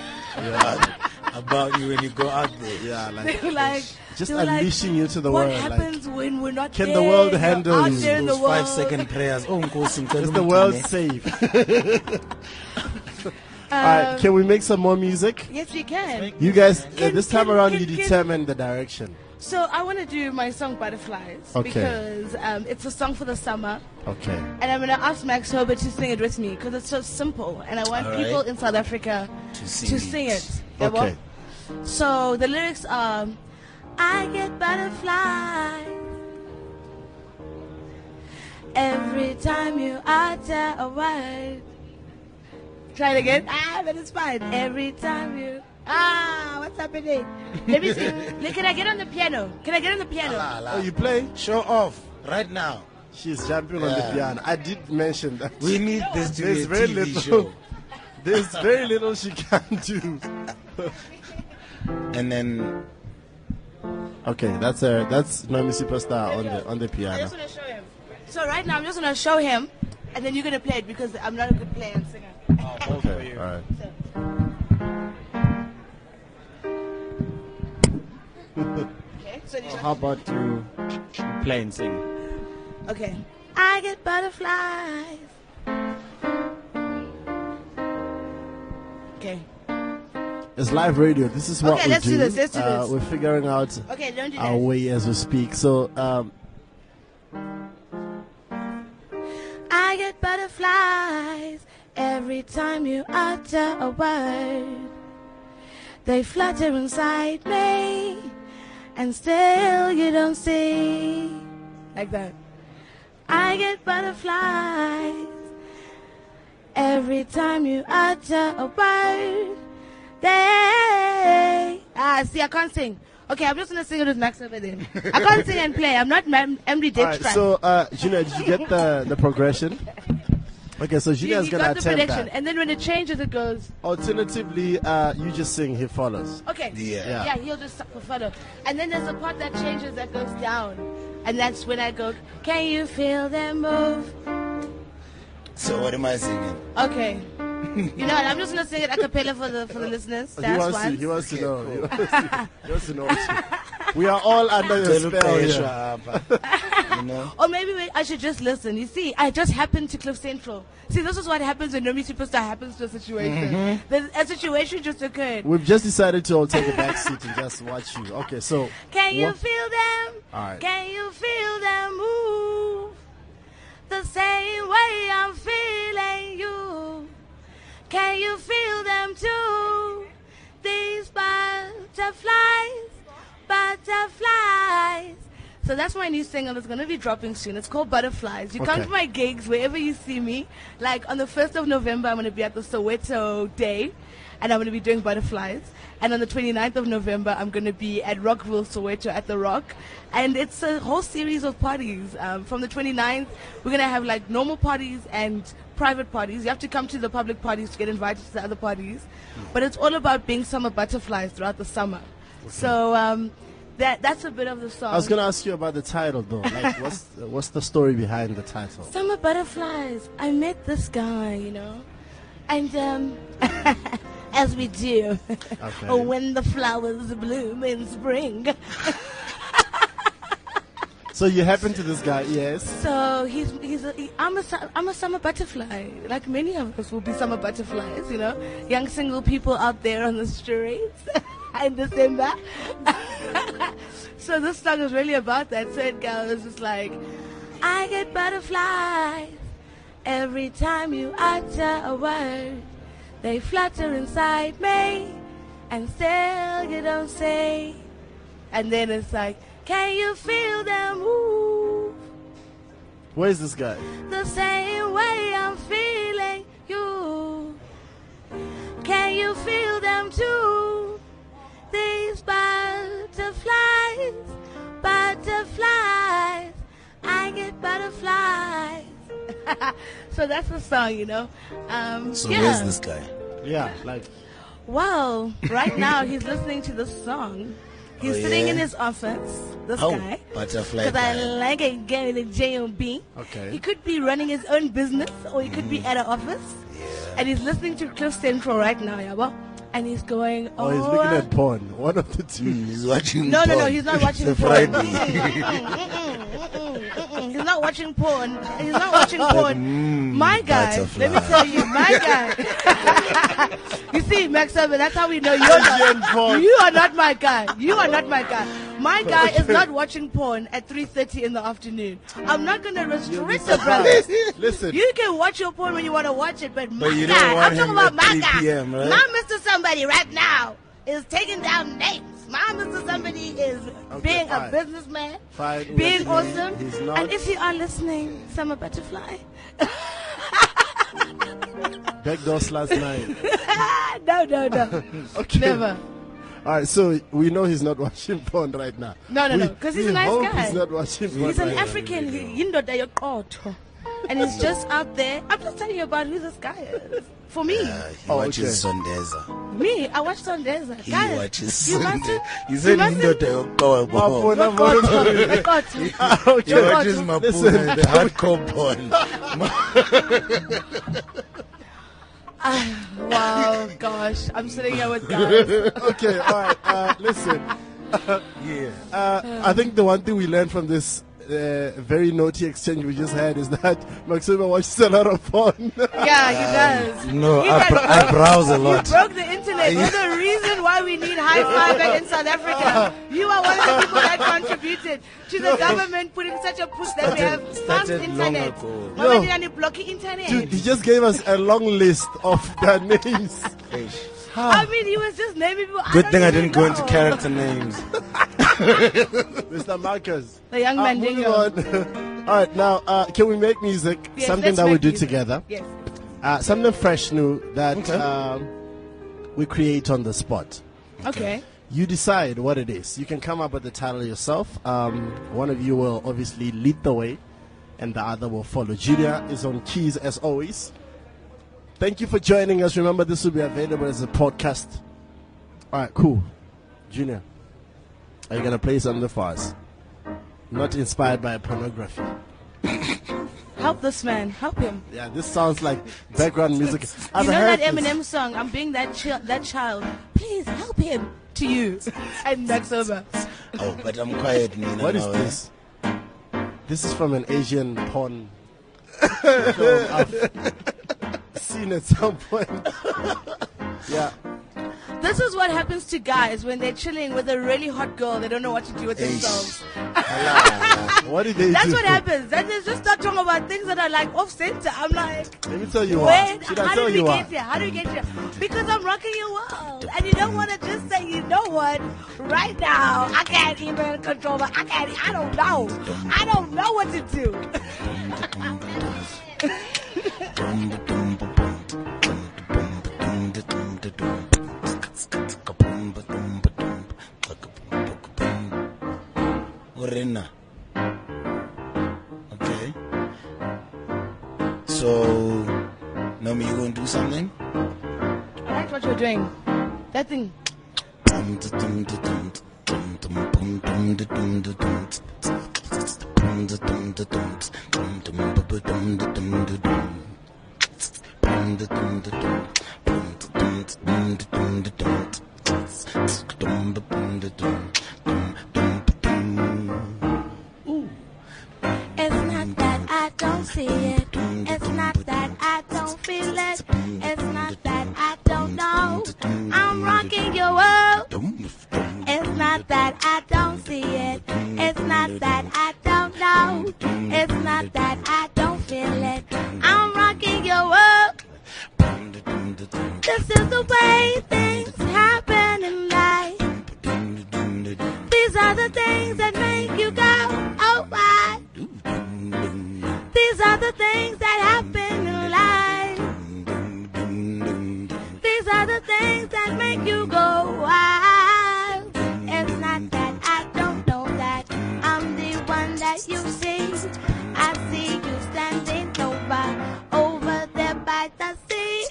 about you when you go out there Yeah, they like were like, just they were like, unleashing you to the what world. Like, happens when we're not Can there? the world handle out you? there in the those world. five second prayers oh is the world safe? All right, can we make some more music? Yes, we can. You guys, uh, Can- this time can- around, can- you can- determine the direction. So I want to do my song "Butterflies" Okay. because um, it's a song for the summer. Okay. And I'm gonna ask Maxoba to sing it with me because it's so simple, and I want All right. people in South Africa To sing to it. sing it. Yabo? Okay. So the lyrics are, "I get butterflies every time you utter a word." Try it again. Ah, but it's fine. Every time you. Ah, what's happening? Let me see. Can I get on the piano? Can I get on the piano? La, la. Oh, you play? show off right now She's jumping on the Yeah. piano. I did mention that. we need this to There's be a very TV little. show There's very little she can do. and then Okay, that's her. that's Nomi Superstar on the on the piano. I piano. just want to show him. So right now, I'm just going to show him, and then you're going to play it because I'm not a good player and singer. Okay, all right. Okay, so did How about you play and sing? Okay. I get butterflies. Okay. It's live radio. This is what Okay, we let's do this, let's do Uh, this. We're figuring out Okay, don't do our that. way as we speak. So, um, I get butterflies every time you utter a word. They flutter inside me, and still you don't see. Like that. I get butterflies every time you utter a word. They. Ah, see, I can't sing. Okay, I'm just gonna sing it with Max over there. I can't sing and play. I'm not Mem- Emily all right. Dick So, uh, Gina, did you get the the progression? Okay, so you, Gina's you gonna got the attempt prediction, that. and then when it changes, it goes. Alternatively, uh, you just sing. He follows. Okay. Yeah. Yeah, he'll just suck the photo. And then there's a part that changes that goes down. And that's when I go, Can you feel them move? So what am I singing? Okay. You know what? I'm just gonna sing it a cappella for the for the listeners. He That's wants, to, he wants to know. He wants to, he wants to know. what you- we are all under your Tell spell Uqeshwa here. You know? Or maybe we, I should just listen. You see, I just happened to CliffCentral. See, this is what happens when Nomi Superstar happens to a situation. Mhm. There's a situation just occurred. We've just decided to all take a back seat and just watch you. Okay, so. Can you what- feel them? All right. Can you feel them move? The same way I'm feeling you. Can you feel them too? These butterflies, butterflies. So that's my new single. It's going to be dropping soon. It's called Butterflies. You come to my gigs wherever you see me. Like on the 1st of November, I'm going to be at the Soweto Day and I'm going to be doing Butterflies. And on the 29th of November, I'm going to be at Rockville, Soweto at the Rock. And it's a whole series of parties. Um, from the 29th, we're going to have like normal parties and private parties. You have to come to the public parties to get invited to the other parties. But it's all about being summer butterflies throughout the summer. So um, that that's a bit of the song. I was going to ask you about the title, though. Like, what's what's the story behind the title? Summer butterflies. I met this guy, you know, and um, as we do, Okay. when the flowers bloom in spring. So you happen to this guy, yes? So he's he's a, he, I'm a I'm a summer butterfly. Like many of us will be summer butterflies, you know, young single people out there on the streets in December. so this song is really about that. So it goes just like, I get butterflies every time you utter a word. They flutter inside me, and still you don't say. And then it's like, can you feel them move? Where's this guy? the same way I'm feeling you. Can you feel them too? These butterflies, butterflies. I get butterflies. so that's the song, you know. Um, So yeah. where's this guy? Yeah, like. Well, right now he's listening to this song. He's Oh, sitting yeah? in his office. This Oh, guy. butterfly Because I like a guy with a J-O-B. Okay. He could be running his own business or he could be Mm. at an office. And he's listening to CliffCentral right now, yeah, well, And he's going, Oh, oh, he's looking at porn. One of the two. he's watching porn. No, no, no, he's not watching porn. Friday. He's not watching porn. He's not watching porn. Mm, my guy, let me butterfly. tell you, my guy. you see, Maxoba, that's how we know you're not, you are not my guy. You are not my guy. My guy is not watching porn at 3.30 in the afternoon. I'm not going to restrict the brothers. Listen. You can watch your porn when you want to watch it, but my But don't guy, I'm talking about my guy. PM, right? My Mr. Somebody right now is taking down names. My Mr. Somebody is being a businessman, Fine, being awesome. Not- And if you are listening, Summer Butterfly. Backdoors last night. no, no, no. okay. Never. All right, so we know he's not watching porn right now. No, no, We- no. Because he's a nice guy. He's not watching porn He's an right now. African. He- Yindoda yoqotho. And he's just out there. I'm just telling you about who this guy is. For me. Uh, he Oh, watches Sondeza. Me, I watch Sondeza. He Guys, watches you Sondeza. mustn't- You you said mustn't- indoda yoqobo. Mapona, Yoqotho, mapona. yoqotho. He watches Yoqotho. Mapuna, the hardcore porn. Wow, gosh. I'm sitting here with guys. okay, all right. Uh, listen. Yeah. Uh, I think the one thing we learned from this uh, very naughty exchange we just had is that Maxima watches a lot of porn. Yeah, he does. No, He I, br- I browse a lot. You broke the internet. You're the reason why we need high five back in South Africa. You are one of the people that contributed to the government putting such a push that we have fast started long internet. ago. Why Yo. did internet? Dude, he just gave us a long list of their names. I mean, he was just naming people. Good don't thing I didn't go into character names. Mr. Marcus. The young Uh, man moving dingo. All right, now, uh, can we make music? Yes, something that we do music. together. Yes. Uh, something fresh, new that Okay. um, we create on the spot. Okay. You decide what it is. You can come up with the title yourself. Um, one of you will obviously lead the way, and the other will follow. Julia is on keys as always. Thank you for joining us. Remember, this will be available as a podcast. All right, cool. Junior, are you gonna play something for us? Not inspired by pornography. Help this man. Help him. Yeah, this sounds like background music. I've you know heard that this. Eminem song? I'm being that chi- that child. Please help him. To you. and that's over. Oh, but I'm quiet, Nina. What is this? This is from an Asian porn at some point. yeah. This is what happens to guys when they're chilling with a really hot girl. They don't know what to do with Eish. themselves. What did they That's do? what happens. Then they just start talking about things that are like off center. I'm like, Let me tell you what. Should I how tell did we you get what? here? How did we get here? Because I'm rocking your world. And you don't want to just say, you know what? Right now, I can't even control my, I can't, I don't know. I don't know what to do. Urena. Okay. So, Naomi, you gonna do something? I liked what you're doing. That thing. It's not that I don't see it. It's not that I don't feel it. It's not that I don't know. I'm rocking your world. It's not that I don't see it. It's not that I don't know. It's not that I don't feel it. I'm rocking your world. This is the way things happen the things that happen in life. These are the things that make you go wild. It's not that I don't know that I'm the one that you see. I see you standing over, over there by the sea.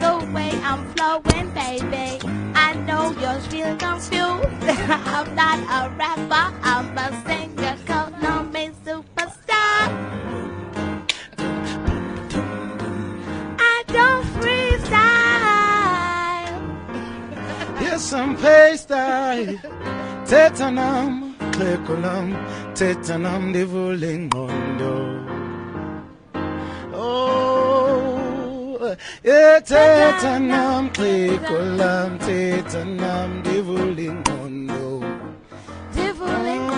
The way I'm flowing, baby. I know you're still confused. I'm not a rapper, I'm a singer called Nomi freestyle. Yes, I'm pastry. Tetanam, klekolam, tetanam, divuling mondo. Oh, yeah, tetanam, klekolam, tetanam, divuling mondo. Divuling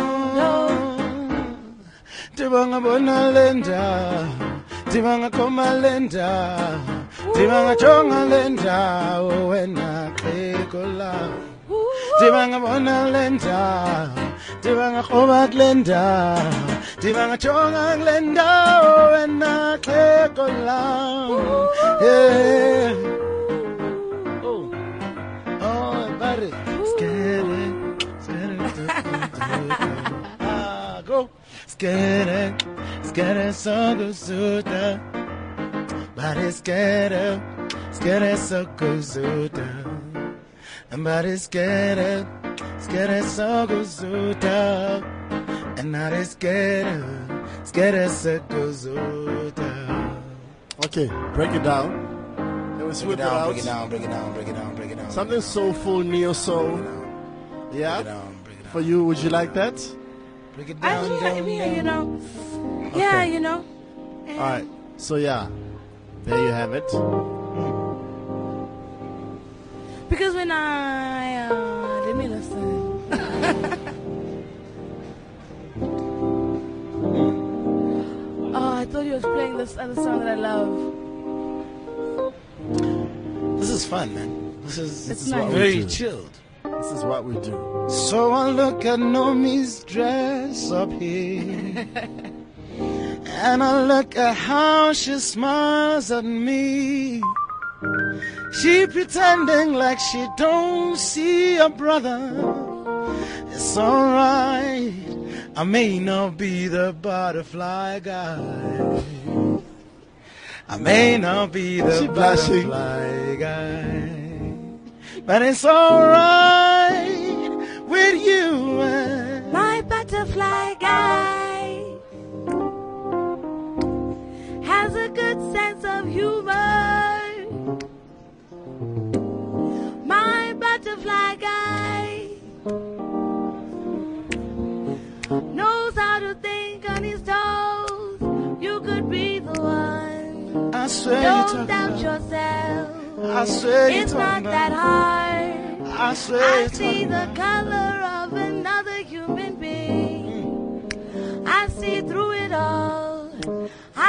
Dibanga bona lenda, dibanga koma lenda, dibanga chonga lenda, oh wena klekolam. Dibanga bona lenda, dibanga koma lenda, dibanga chonga lenda, oh wena klekolam. Yeah. Oh, oh, buddy. Ah, go. Scared, scared, so good, suda. Body scared, scared, so good, suda. And body scared, scared, so good, suda. And body scared, scared, so good, suda. Okay, break it down. Can we Let's Break it it down, out. break it down, break it down, break it down, break it down. Something soulful, neo soul. Yeah. Down, break it down. For you, would you like that? Break it I down, yeah, down, yeah, down. you know. Yeah, you know. All right. So yeah, there you have it. Because when I uh, let me listen. oh, I thought you was playing this other song that I love. This is fun, man. This is, It's this is nice. very chilled. This is what we do. So I look at Nomi's dress up here. and I look at how she smiles at me. She pretending like she don't see a brother. It's alright. I may not be the butterfly guy. I may not be the She blushing. butterfly guy. But it's alright with you. and My butterfly guy has a good sense of humor. My butterfly guy knows how to think on his toes. You could be the one. I swear Don't doubt yourself. I swear It's not that hard. I swear I see the color of another human being. I see through it all.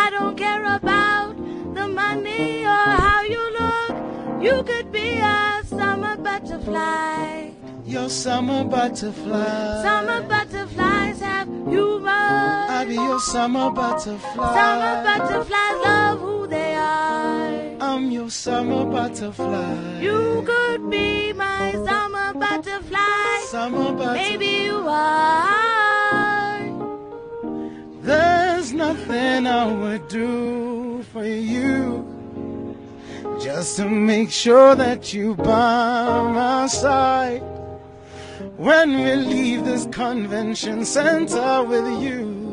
I don't care about the money or how you look. You could be a summer butterfly. Your summer butterfly. Summer butterflies have humor. I be your summer butterfly. Summer butterflies love who they are. I'm your summer butterfly. You could be my summer butterfly. Summer butterfly. Maybe you are. There's nothing I would do for you. Just to make sure that you by my side. When we leave this convention center with you,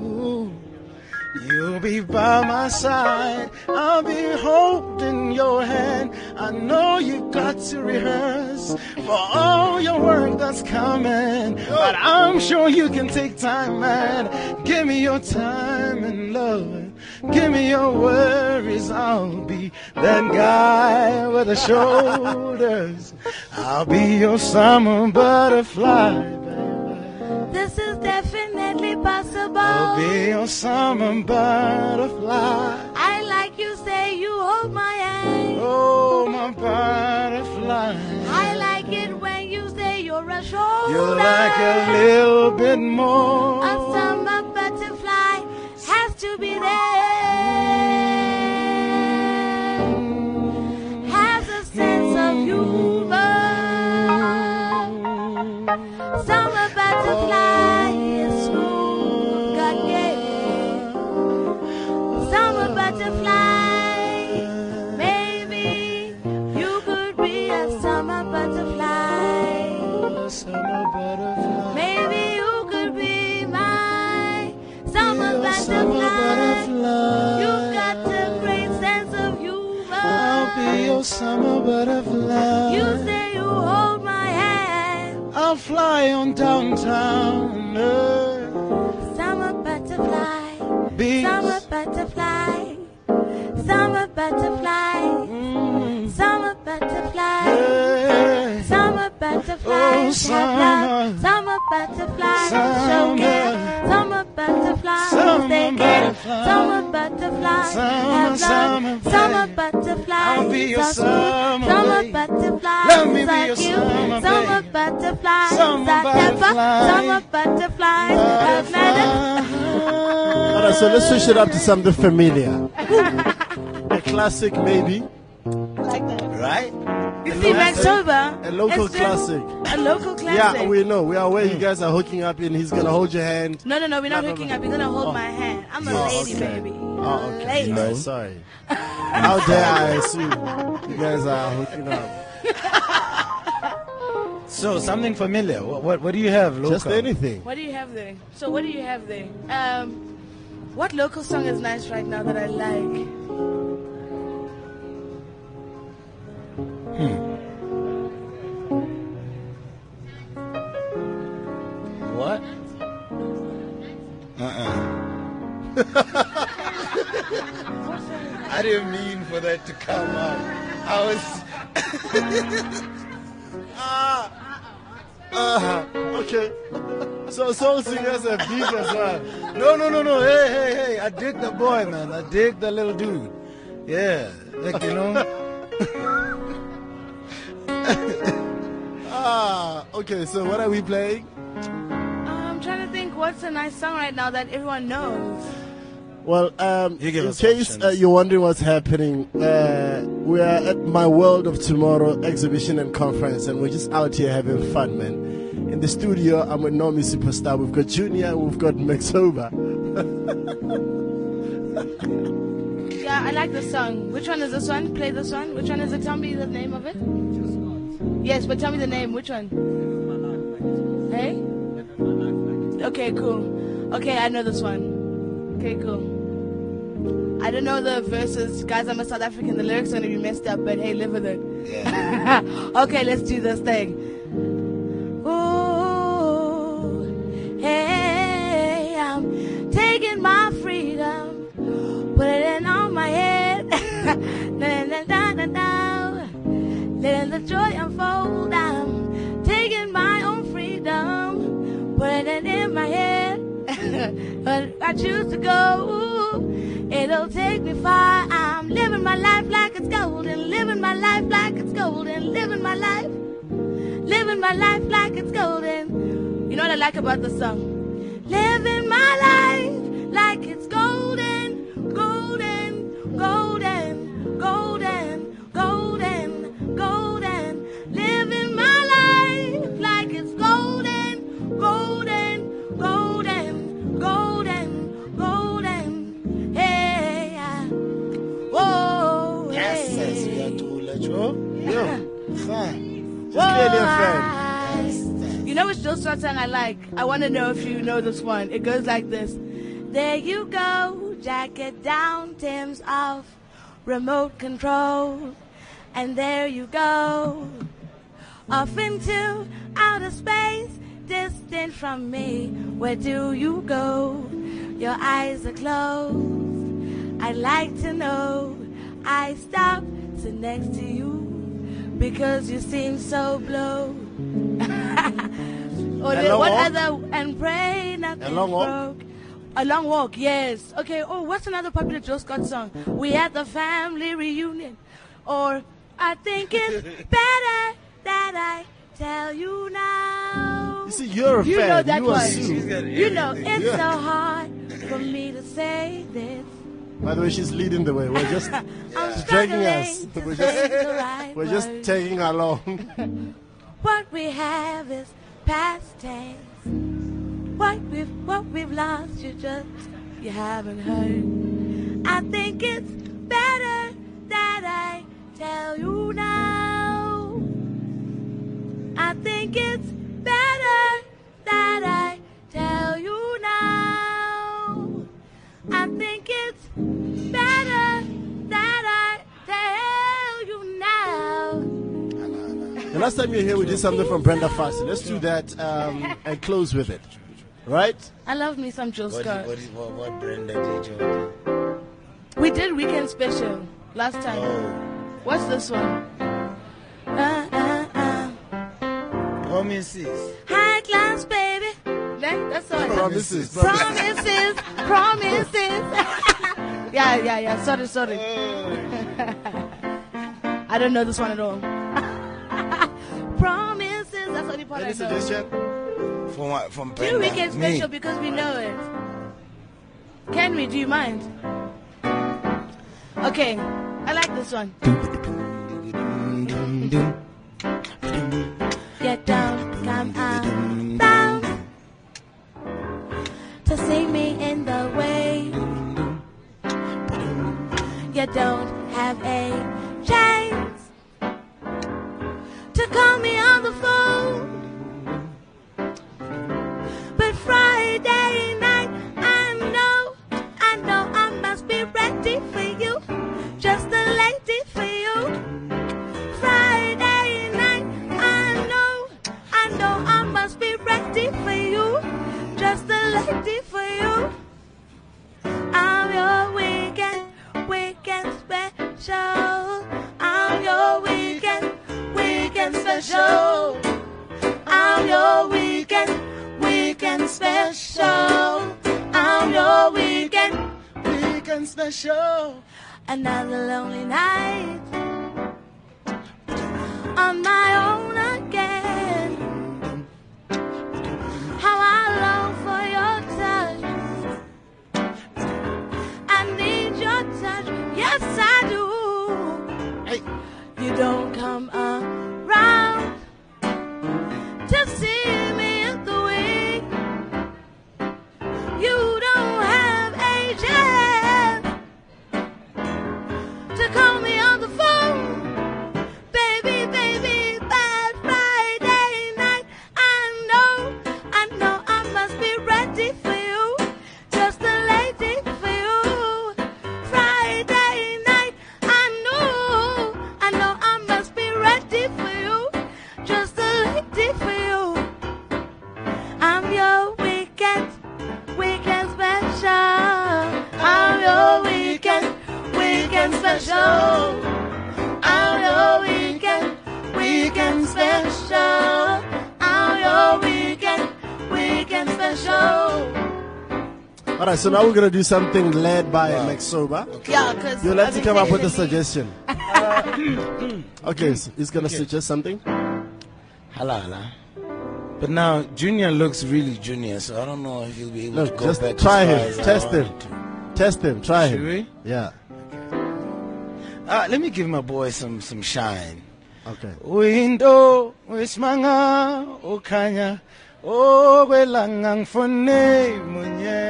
you'll be by my side. I'll be holding your hand. I know you've got to rehearse for all your work that's coming, but I'm sure you can take time, man. Give me your time and love. Give me your worries. I'll be that guy with the shoulders. I'll be your summer butterfly. baby. This is possible. I'll be your summer butterfly. I like you say you hold my hand. Oh, my butterfly. I like it when you say you're a shoulder. You like a little bit more. A summer butterfly has to be there. Has a sense of humor. Summer butterfly summer butterfly. You say you hold my hand. I'll fly on downtown. Summer butterfly. Be Summer butterfly. Summer butterfly. Mm. Summer butterfly. Hey. Summer butterflies Oh, have love. summer. Summer butterflies show care. Summer butterflies Summer they care. butterfly. Summer butterflies have love. Summer babe. butterflies I'll be your are smooth. summer, Summer butterflies Let me be are your cute. summer, Summer babe. butterflies Summer are clever. butterfly. Summer butterflies have manners. All right, so let's switch it up to something familiar. a classic, maybe. Like that. Right? You see, October. A local it's just classic. A local classic. Yeah, we know. We are where you guys are hooking up and He's gonna hold your hand. No, no, no, we're not Blah, blah, hooking blah. up. You're gonna hold Oh. my hand. I'm a lady, okay. baby. Oh, okay. Lady. Sorry, sorry. How dare I assume you guys are hooking up? So something familiar. What, what what do you have, local? Just anything. What do you have there? So what do you have there? Um, what local song is nice right now that I like? Hmm. What? Uh-uh. I didn't mean for that to come out. I was... ah! Uh, okay. So soul singers are beef as well. No, no, no, no. Hey, hey, hey. I dig the boy, man. I dig the little dude. Yeah. Like, you know. Ah, okay. So what are we playing? I'm trying to think what's a nice song right now that everyone knows. Well, um, you in case uh, you're wondering what's happening, uh, we are at my World of Tomorrow exhibition and conference, and we're just out here having fun, man. In the studio, I'm with Nomi Superstar. We've got Junior, we've got Maxoba. Yeah, I like this song. Which one is this one? Play this one. Which one is it? Tell me the name of it. Yes, but tell me the name. Which one? Hey? Okay, cool. Okay, I know this one. Okay, cool. I don't know the verses. Guys, I'm a South African. The lyrics are going to be messed up, but hey, live with it. Yeah. okay, let's do this thing. The joy unfold. I'm taking my own freedom, putting it in my head. but I choose to go. It'll take me far. I'm living my life like it's golden, living my life like it's golden, living my life, living my life like it's golden. You know what I like about the song? Living my life like it's golden, You know which Scott song I like? I want to know if you know this one. It goes like this. There you go, jacket down, Tim's off, remote control. And there you go, off into outer space, distant from me. Where do you go? Your eyes are closed. I'd like to know. I stop, sit next to you, because you seem so blue. or A the- what walk? other and pray nothing long walk? broke. A long walk, yes. Okay. Oh, what's another popular Jill Scott song? We had the family reunion, or I think it's better that I tell you now. You see, you're a You fan. know that you one. You know it's so hard for me to say this. By the way, she's leading the way. We're just I'm dragging us. We're just, right we're just taking along. What we have is past tense. What we've what we've lost, you just you haven't heard. I think it's better that I tell you now. Last time you were here, we did something from Brenda Fassie. Let's do that um, and close with it. Right? I love me some Jill What, Scott. what, what, what Brenda did you do? We did weekend special last time. Oh, What's this one? Uh, uh, uh. promises. High class, baby. That, that's all. Promises. Promises, promises. yeah, yeah, yeah. Sorry, sorry. I don't know this one at all. Promises. That's the only part Any I know. suggestion? From what? From Brenda. weekend Me. special because we know it. Can we? Do you mind? Okay, I like this one. Weekend special. All right, so now we're gonna do something led by Maxoba. Yeah, because You'll have to come up with a suggestion. okay, so he's gonna suggest something. Hala, hala. But now Junior looks really junior, so I don't know if he'll be able No, to go just back try as far him. as I Test him. to. Test him. Try Should him. we? Yeah. Uh, let me give my boy some some shine. Okay. Window wesimanga ukhanya okwelanga ngifone munye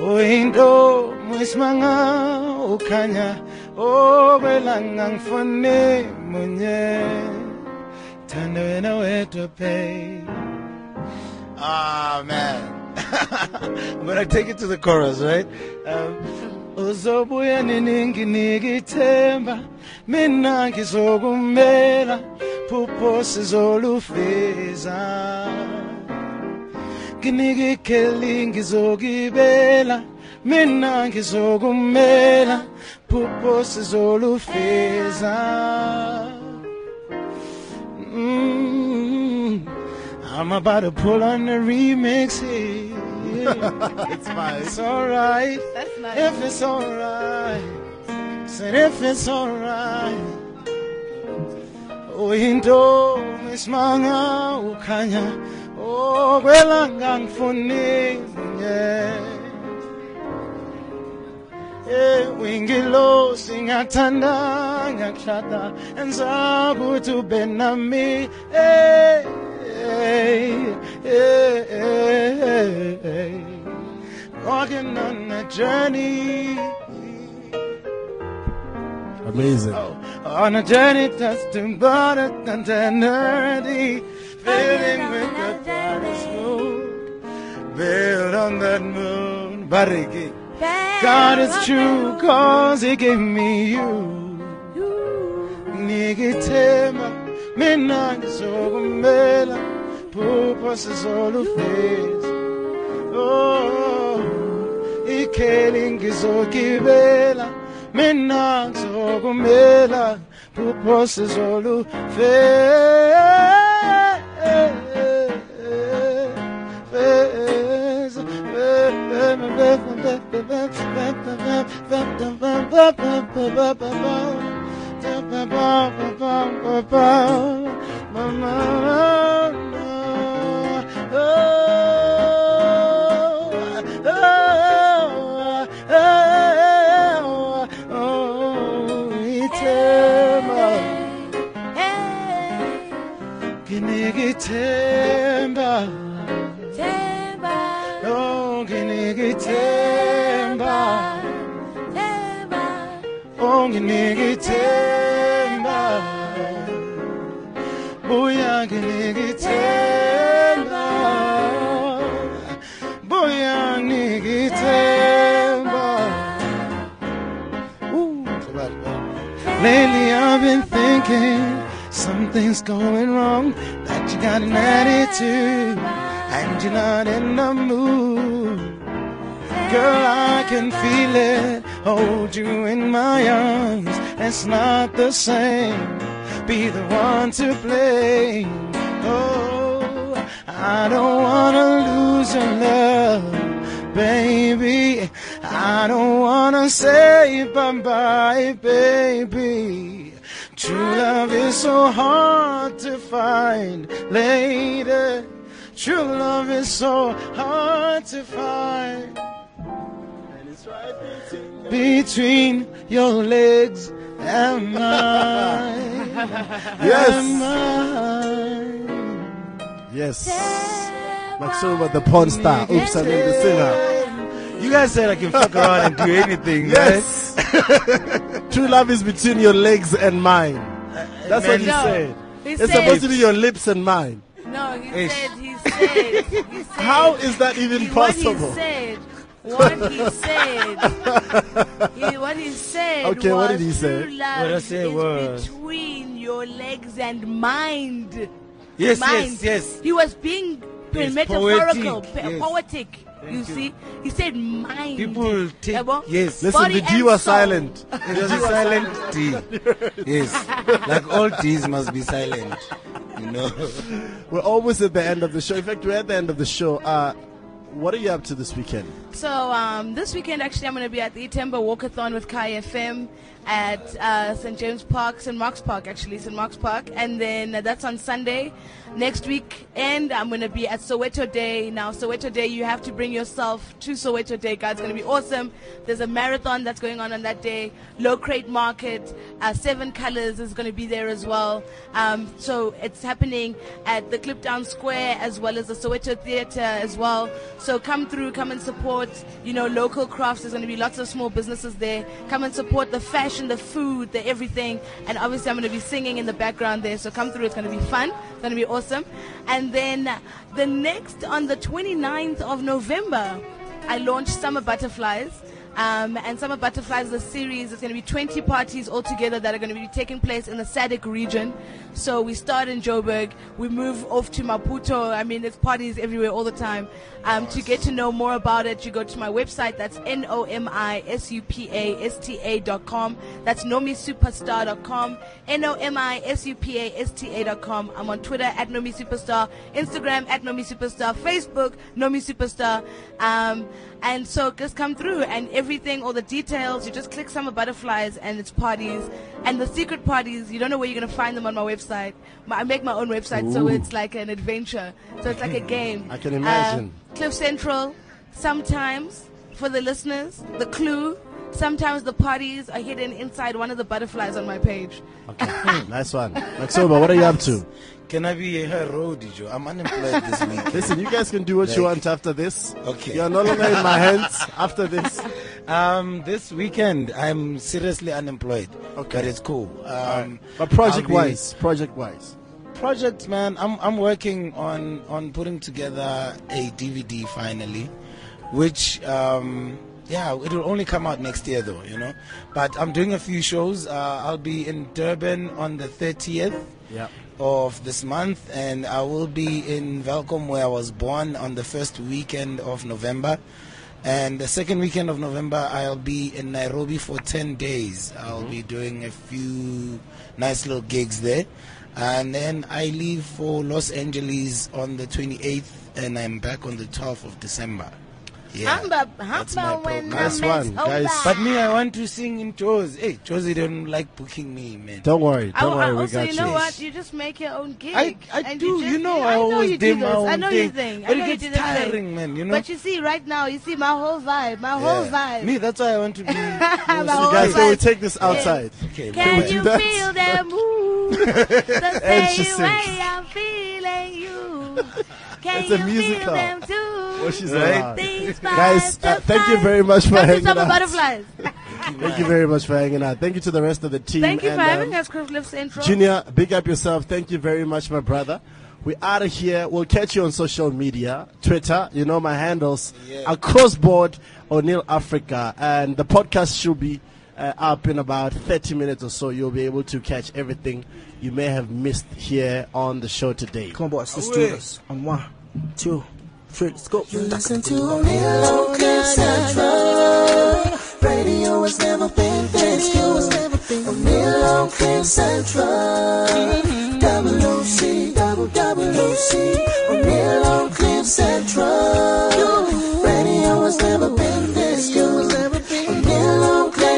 Window wesimanga ukhanya okwelanga ngifone munye Thanda wena wedwa pay Ah man. I'm gonna take it to the chorus, right? Um, uzobuya nini nginike ithemba mina ngizokumela phupho sizolufeza nginike ikheli ngizokibela mina ngizokumela phupho sizolufeza mm, I'm about to pull on the remix here it's fine. It's alright. That's nice. If it's alright. Said if it's alright. Uyinto isimanga ukhanya okwelanga ngifune yeah. Eh wingilo singathanda ngakushada enza ukuthi ube nami eh walking on a journey. Amazing. Oh, on a journey that's too broader than eternity filling with the brightest moon built on that moon. Bariki. God is true cause he gave me you. Ngikithemba mina ngizokumela phupho sizolufeza oh ikheli ngizogibela mina ngizokumela phupho sizolufeza Ba ba ba ba ba ba ba ba ba ba ba ba Temba, Temba, oh, ngithemba, Lately I've been thinking something's going wrong. That you got an attitude and you're not in the mood. Girl, I can feel it. Hold you in my arms. It's not the same. Be the one to blame. Oh, I don't wanna lose your love, baby. I don't wanna say bye bye, baby. True love is so hard to find, lady. True love is so hard to find. Between your legs and mine. Yes. And mine. Yes. Maxoba, the porn star. Oops, I mean the singer. You guys said I can fuck around and do anything, Yes. True love is between your legs and mine. That's what he No, said. he It's said- supposed to be your lips and mine. No, he Ish. said, he said, he said. How is that even he- possible? What he said, what he said, he, what he said Okay, what did was he say? love What I say is was- between your legs and mind. Yes, mind. yes, yes. He was being Yes, metaphorical, poetic, yes. poetic. You you. see, he said mind. People take Yabo? yes. Listen, Body the D was soul. silent. It was a silent D. Yes. Like all D's must be silent. You know. We're almost at the end of the show. In fact, we're at the end of the show. Uh, what are you up to this weekend? So um, this weekend, actually, I'm going to be at the Itemba Walkathon with Kaya FM at uh, St James Park, St Mark's Park, actually, St Mark's Park, and then uh, that's on Sunday. Next week, and I'm going to be at Soweto Day. Now, Soweto Day, you have to bring yourself to Soweto Day. It's going to be awesome. There's a marathon that's going on on that day. Low crate market, uh, Seven Colors is going to be there as well. Um, so it's happening at the Kliptown Square as well as the Soweto Theatre as well. So come through, come and support, you know, local crafts. There's going to be lots of small businesses there. Come and support the fashion, the food, the everything. And obviously I'm going to be singing in the background there. So come through. It's going to be fun. It's going to be awesome. And then the next, on the 29th of November, I launched Summer Butterflies. Um, and Summer Butterflies a series. It's going to be 20 parties altogether that are going to be taking place in the SADC region. So we start in Joburg, we move off to Maputo. I mean, there's parties everywhere all the time. Um, to get to know more about it, you go to my website. That's N O M I S U P A S T A dot com. That's nomisuperstar dot com. N O M I S U P A S T A dot com. I'm on Twitter at Nomi Superstar, Instagram at Nomi Superstar, Facebook Nomi Superstar. Um, and so just come through and everything, all the details, you just click Summer Butterflies and it's parties. And the secret parties, you don't know where you're going to find them on my website. My, I make my own website, so it's like an adventure. So it's like a game. I can imagine. Uh, CliffCentral, sometimes for the listeners, the clue. Sometimes the parties are hidden inside one of the butterflies on my page. Okay, nice one. Maxoba, what are you up to? Can I be her roadie, Joe? I'm unemployed this week. Listen, you guys can do what you want after this. Okay. You're no longer in my hands after this. Um, this weekend I'm seriously unemployed. Okay. But it's cool. Um, But project be, wise, project wise. project man i'm i'm working on on putting together a dvd finally which um yeah it will only come out next year though you know but i'm doing a few shows uh, i'll be in durban on the 30th Yeah. Of this month and i will be in Welkom where i was born on the first weekend of november. And the second weekend of november i'll be in nairobi for 10 days. I'll be doing a few nice little gigs there. And then I leave for Los Angeles on the 28th, and I'm back on the 12th of December. Yeah, Hamba, that's my hamba when the Nice one, guys. But me, I want to sing in Joe's. Hey, Jozi don't like booking me, man. Don't worry, don't I worry, we also, got you you. know what? You just make your own gig. I, I do, You, you, know, I I know always you do do my this. own I know thing. you think. But I know it you gets do this tiring, thing. man, you know. But you see, right now, you see my whole vibe, my whole Yeah. vibe. Me, that's why I want to be. You guys, can we take this outside? okay, Can we you that? feel that move? the And she same sings. way I'm feeling you. Can It's a you musical. feel them too? Oh, she's Right? allowed. Guys, uh, thank you very much for Come hanging out. Butterflies. Thank you very much for hanging out. Thank you to the rest of the team. Thank you for having um, us, CliffCentral. Junior, big up yourself. Thank you very much, my brother. We're out of here. We'll catch you on social media, Twitter. You know my handles. Yeah. Across board, Oneal Africa, and the podcast should be uh, up in about 30 minutes or so. You'll be able to catch everything you may have missed here on the show today. Come on, boys, let's do this. On one, two, Let's go. Listen to Oneal Cliff Central. Radio has never been this good. Oneal Cliff Central. Double OC, double double OC. Oneal Cliff Central. Radio has never been